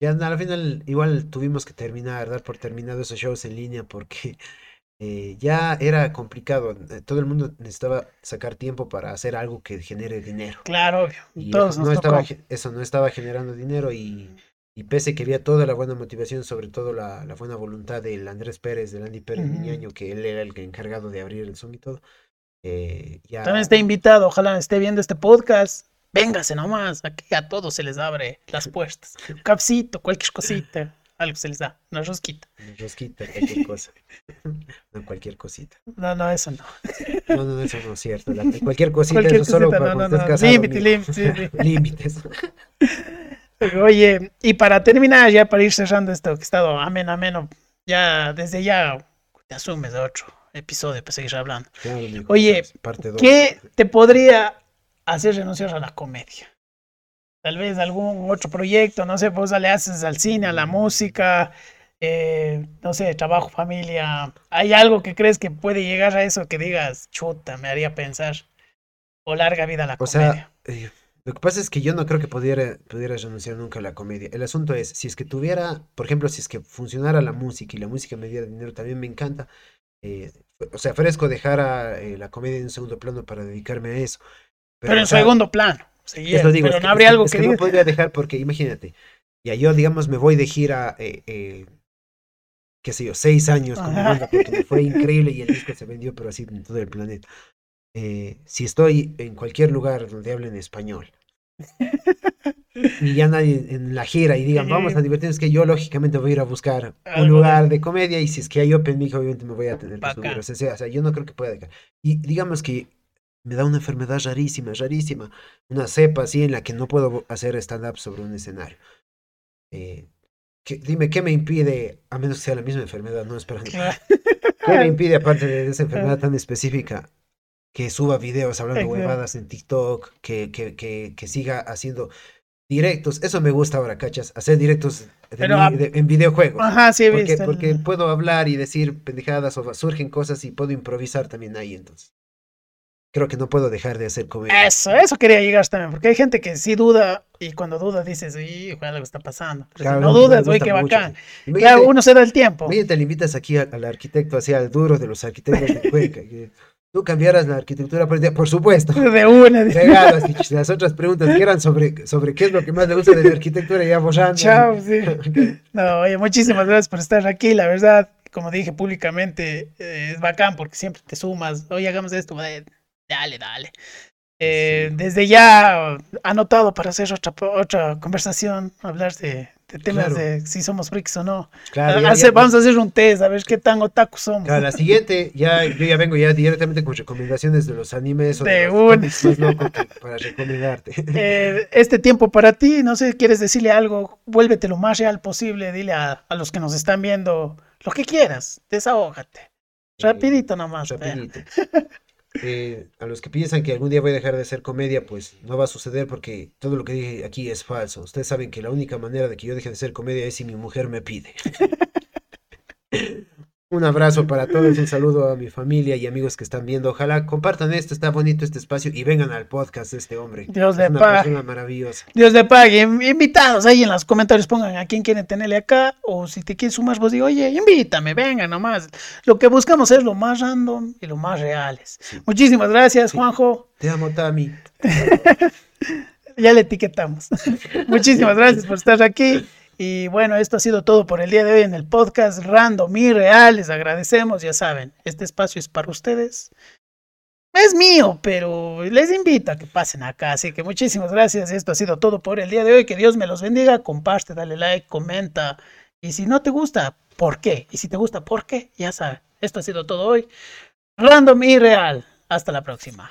ya al final igual tuvimos que terminar, dar por terminado esos shows en línea porque [LAUGHS] eh, ya era complicado. eh, Todo el mundo necesitaba sacar tiempo para hacer algo que genere dinero. Claro, obvio. Y Todos no estaba, eso no estaba generando dinero y, y pese que había toda la buena motivación, sobre todo la, la buena voluntad del Andrés Pérez, del Andy Pérez Ujú. Miñaño, que él era el encargado de abrir el Zoom y todo, eh, ya... También está invitado, ojalá esté viendo este podcast. Véngase nomás, aquí a todos se les abre las puertas. [LAUGHS] Un capsito, cualquier cosita, algo se les da, una rosquita. Una rosquita, cualquier cosa. No, cualquier cosita. No, no, eso no. No, no, eso no es cierto. la- cualquier cosita, Cualquier eso solo cosita, para no, no, no. Límite, límite, sí, sí. [LAUGHS] Límites. Oye, y para terminar, ya para ir cerrando esto que he estado ameno, ameno, ya desde ya te asumes de otro episodio para seguir hablando. Claro, amigo, Oye, parte dos. ¿Qué te podría hacer renunciar a la comedia? Tal vez algún otro proyecto, no sé, vos le haces al cine, a la música, eh, no sé, trabajo, familia. ¿Hay algo que crees que puede llegar a eso que digas, chuta, me haría pensar? O larga vida a la O comedia. sea, eh, lo que pasa es que yo no creo que pudiera, pudiera renunciar nunca a la comedia. El asunto es, si es que tuviera, por ejemplo, si es que funcionara la música y la música me diera dinero, también me encanta. eh, o sea, ofrezco dejar a, eh, la comedia en un segundo plano para dedicarme a eso. Pero en o sea, segundo plano. es lo digo, pero es no que- habría es algo es que, que no digas. podría dejar porque imagínate, ya yo, digamos, me voy de gira, eh, eh, qué sé yo, seis años con mi banda porque me fue [LAUGHS] increíble y el disco se vendió, pero así en todo el planeta. Eh, si estoy en cualquier lugar donde hablen español y ya [LAUGHS] nadie en la gira y digan, vamos a divertirnos, que yo lógicamente voy a ir a buscar Algo un lugar de comedia y si es que hay open mic, obviamente me voy a tener que subir. O sea, o sea, yo no creo que pueda dejar. Y digamos que me da una enfermedad rarísima, rarísima, una cepa así en la que no puedo hacer stand-up sobre un escenario. Eh, ¿qué- dime, ¿qué me impide, a menos que sea la misma enfermedad, no esperando, qué me [LAUGHS] impide, aparte de esa enfermedad tan específica, que suba videos hablando Exacto. huevadas en TikTok, que, que, que, que siga haciendo directos? Eso me gusta ahora, ¿cachas? Hacer directos de Pero, mí- de- en videojuegos. Ajá, sí, he Porque, visto. porque puedo hablar y decir pendejadas o surgen cosas y puedo improvisar también ahí, entonces. Creo que no puedo dejar de hacer comedia. Eso, eso quería llegar también, porque hay gente que sí duda y cuando duda dices, hijo, algo está pasando. Pero Claro, si no dudas, gusta qué bacán. sí. Claro, uno se da el tiempo. imagínate, le invitas aquí al, al arquitecto, así al duro de los arquitectos de Cuenca. que Tú cambiaras la arquitectura, por, por supuesto. [LAUGHS] De una. dice, Regalas y las otras preguntas que eran sobre, sobre qué es lo que más le gusta de la arquitectura ya borrando. Chao, sí. [LAUGHS] No, oye, muchísimas gracias por estar aquí. La verdad, como dije públicamente, eh, es bacán porque siempre te sumas. Oye, hagamos esto. eh, Dale, dale. Eh, Sí. Desde ya anotado para hacer otra, otra conversación, hablar de, de temas Claro. de si somos freaks o no. Claro, ya- Hace- ya- vamos a hacer un test, a ver qué tan otaku somos. Claro, la siguiente, ya, yo ya vengo ya directamente con recomendaciones de los animes o de, De los cómics más locos que- para recomendarte. [LAUGHS] Eh, este tiempo para ti, no sé, quieres decirle algo, vuélvete lo más real posible, dile a, a los que nos están viendo lo que quieras, desahógate. Rapidito nomás. Rapidito. [LAUGHS] Eh, a los que piensan que algún día voy a dejar de hacer comedia, pues no va a suceder porque todo lo que dije aquí es falso. Ustedes saben que la única manera de que yo deje de hacer comedia es si mi mujer me pide. [LAUGHS] Un abrazo para todos, un saludo a mi familia y amigos que están viendo. Ojalá compartan esto, está bonito este espacio y vengan al podcast de este hombre. Dios es una pague. persona maravillosa. Dios le pague. Inv- Invitados ahí en los comentarios pongan a quién quieren tenerle acá. O si te quieres sumar, vos digo, oye, invítame, venga nomás. Lo que buscamos es lo más random y lo más reales. Muchísimas gracias, Sí. Juanjo. Te amo, Tami. [LAUGHS] Ya le etiquetamos. [LAUGHS] Muchísimas gracias por estar aquí. Y bueno, esto ha sido todo por el día de hoy en el podcast Random y Real. Les agradecemos, ya saben, este espacio es para ustedes. Es mío, pero les invito a que pasen acá. Así que muchísimas gracias. Esto ha sido todo por el día de hoy. Que Dios me los bendiga. Comparte, dale like, comenta. Y si no te gusta, ¿por qué? Y si te gusta, ¿por qué? Ya saben. Esto ha sido todo hoy. Random y Real. Hasta la próxima.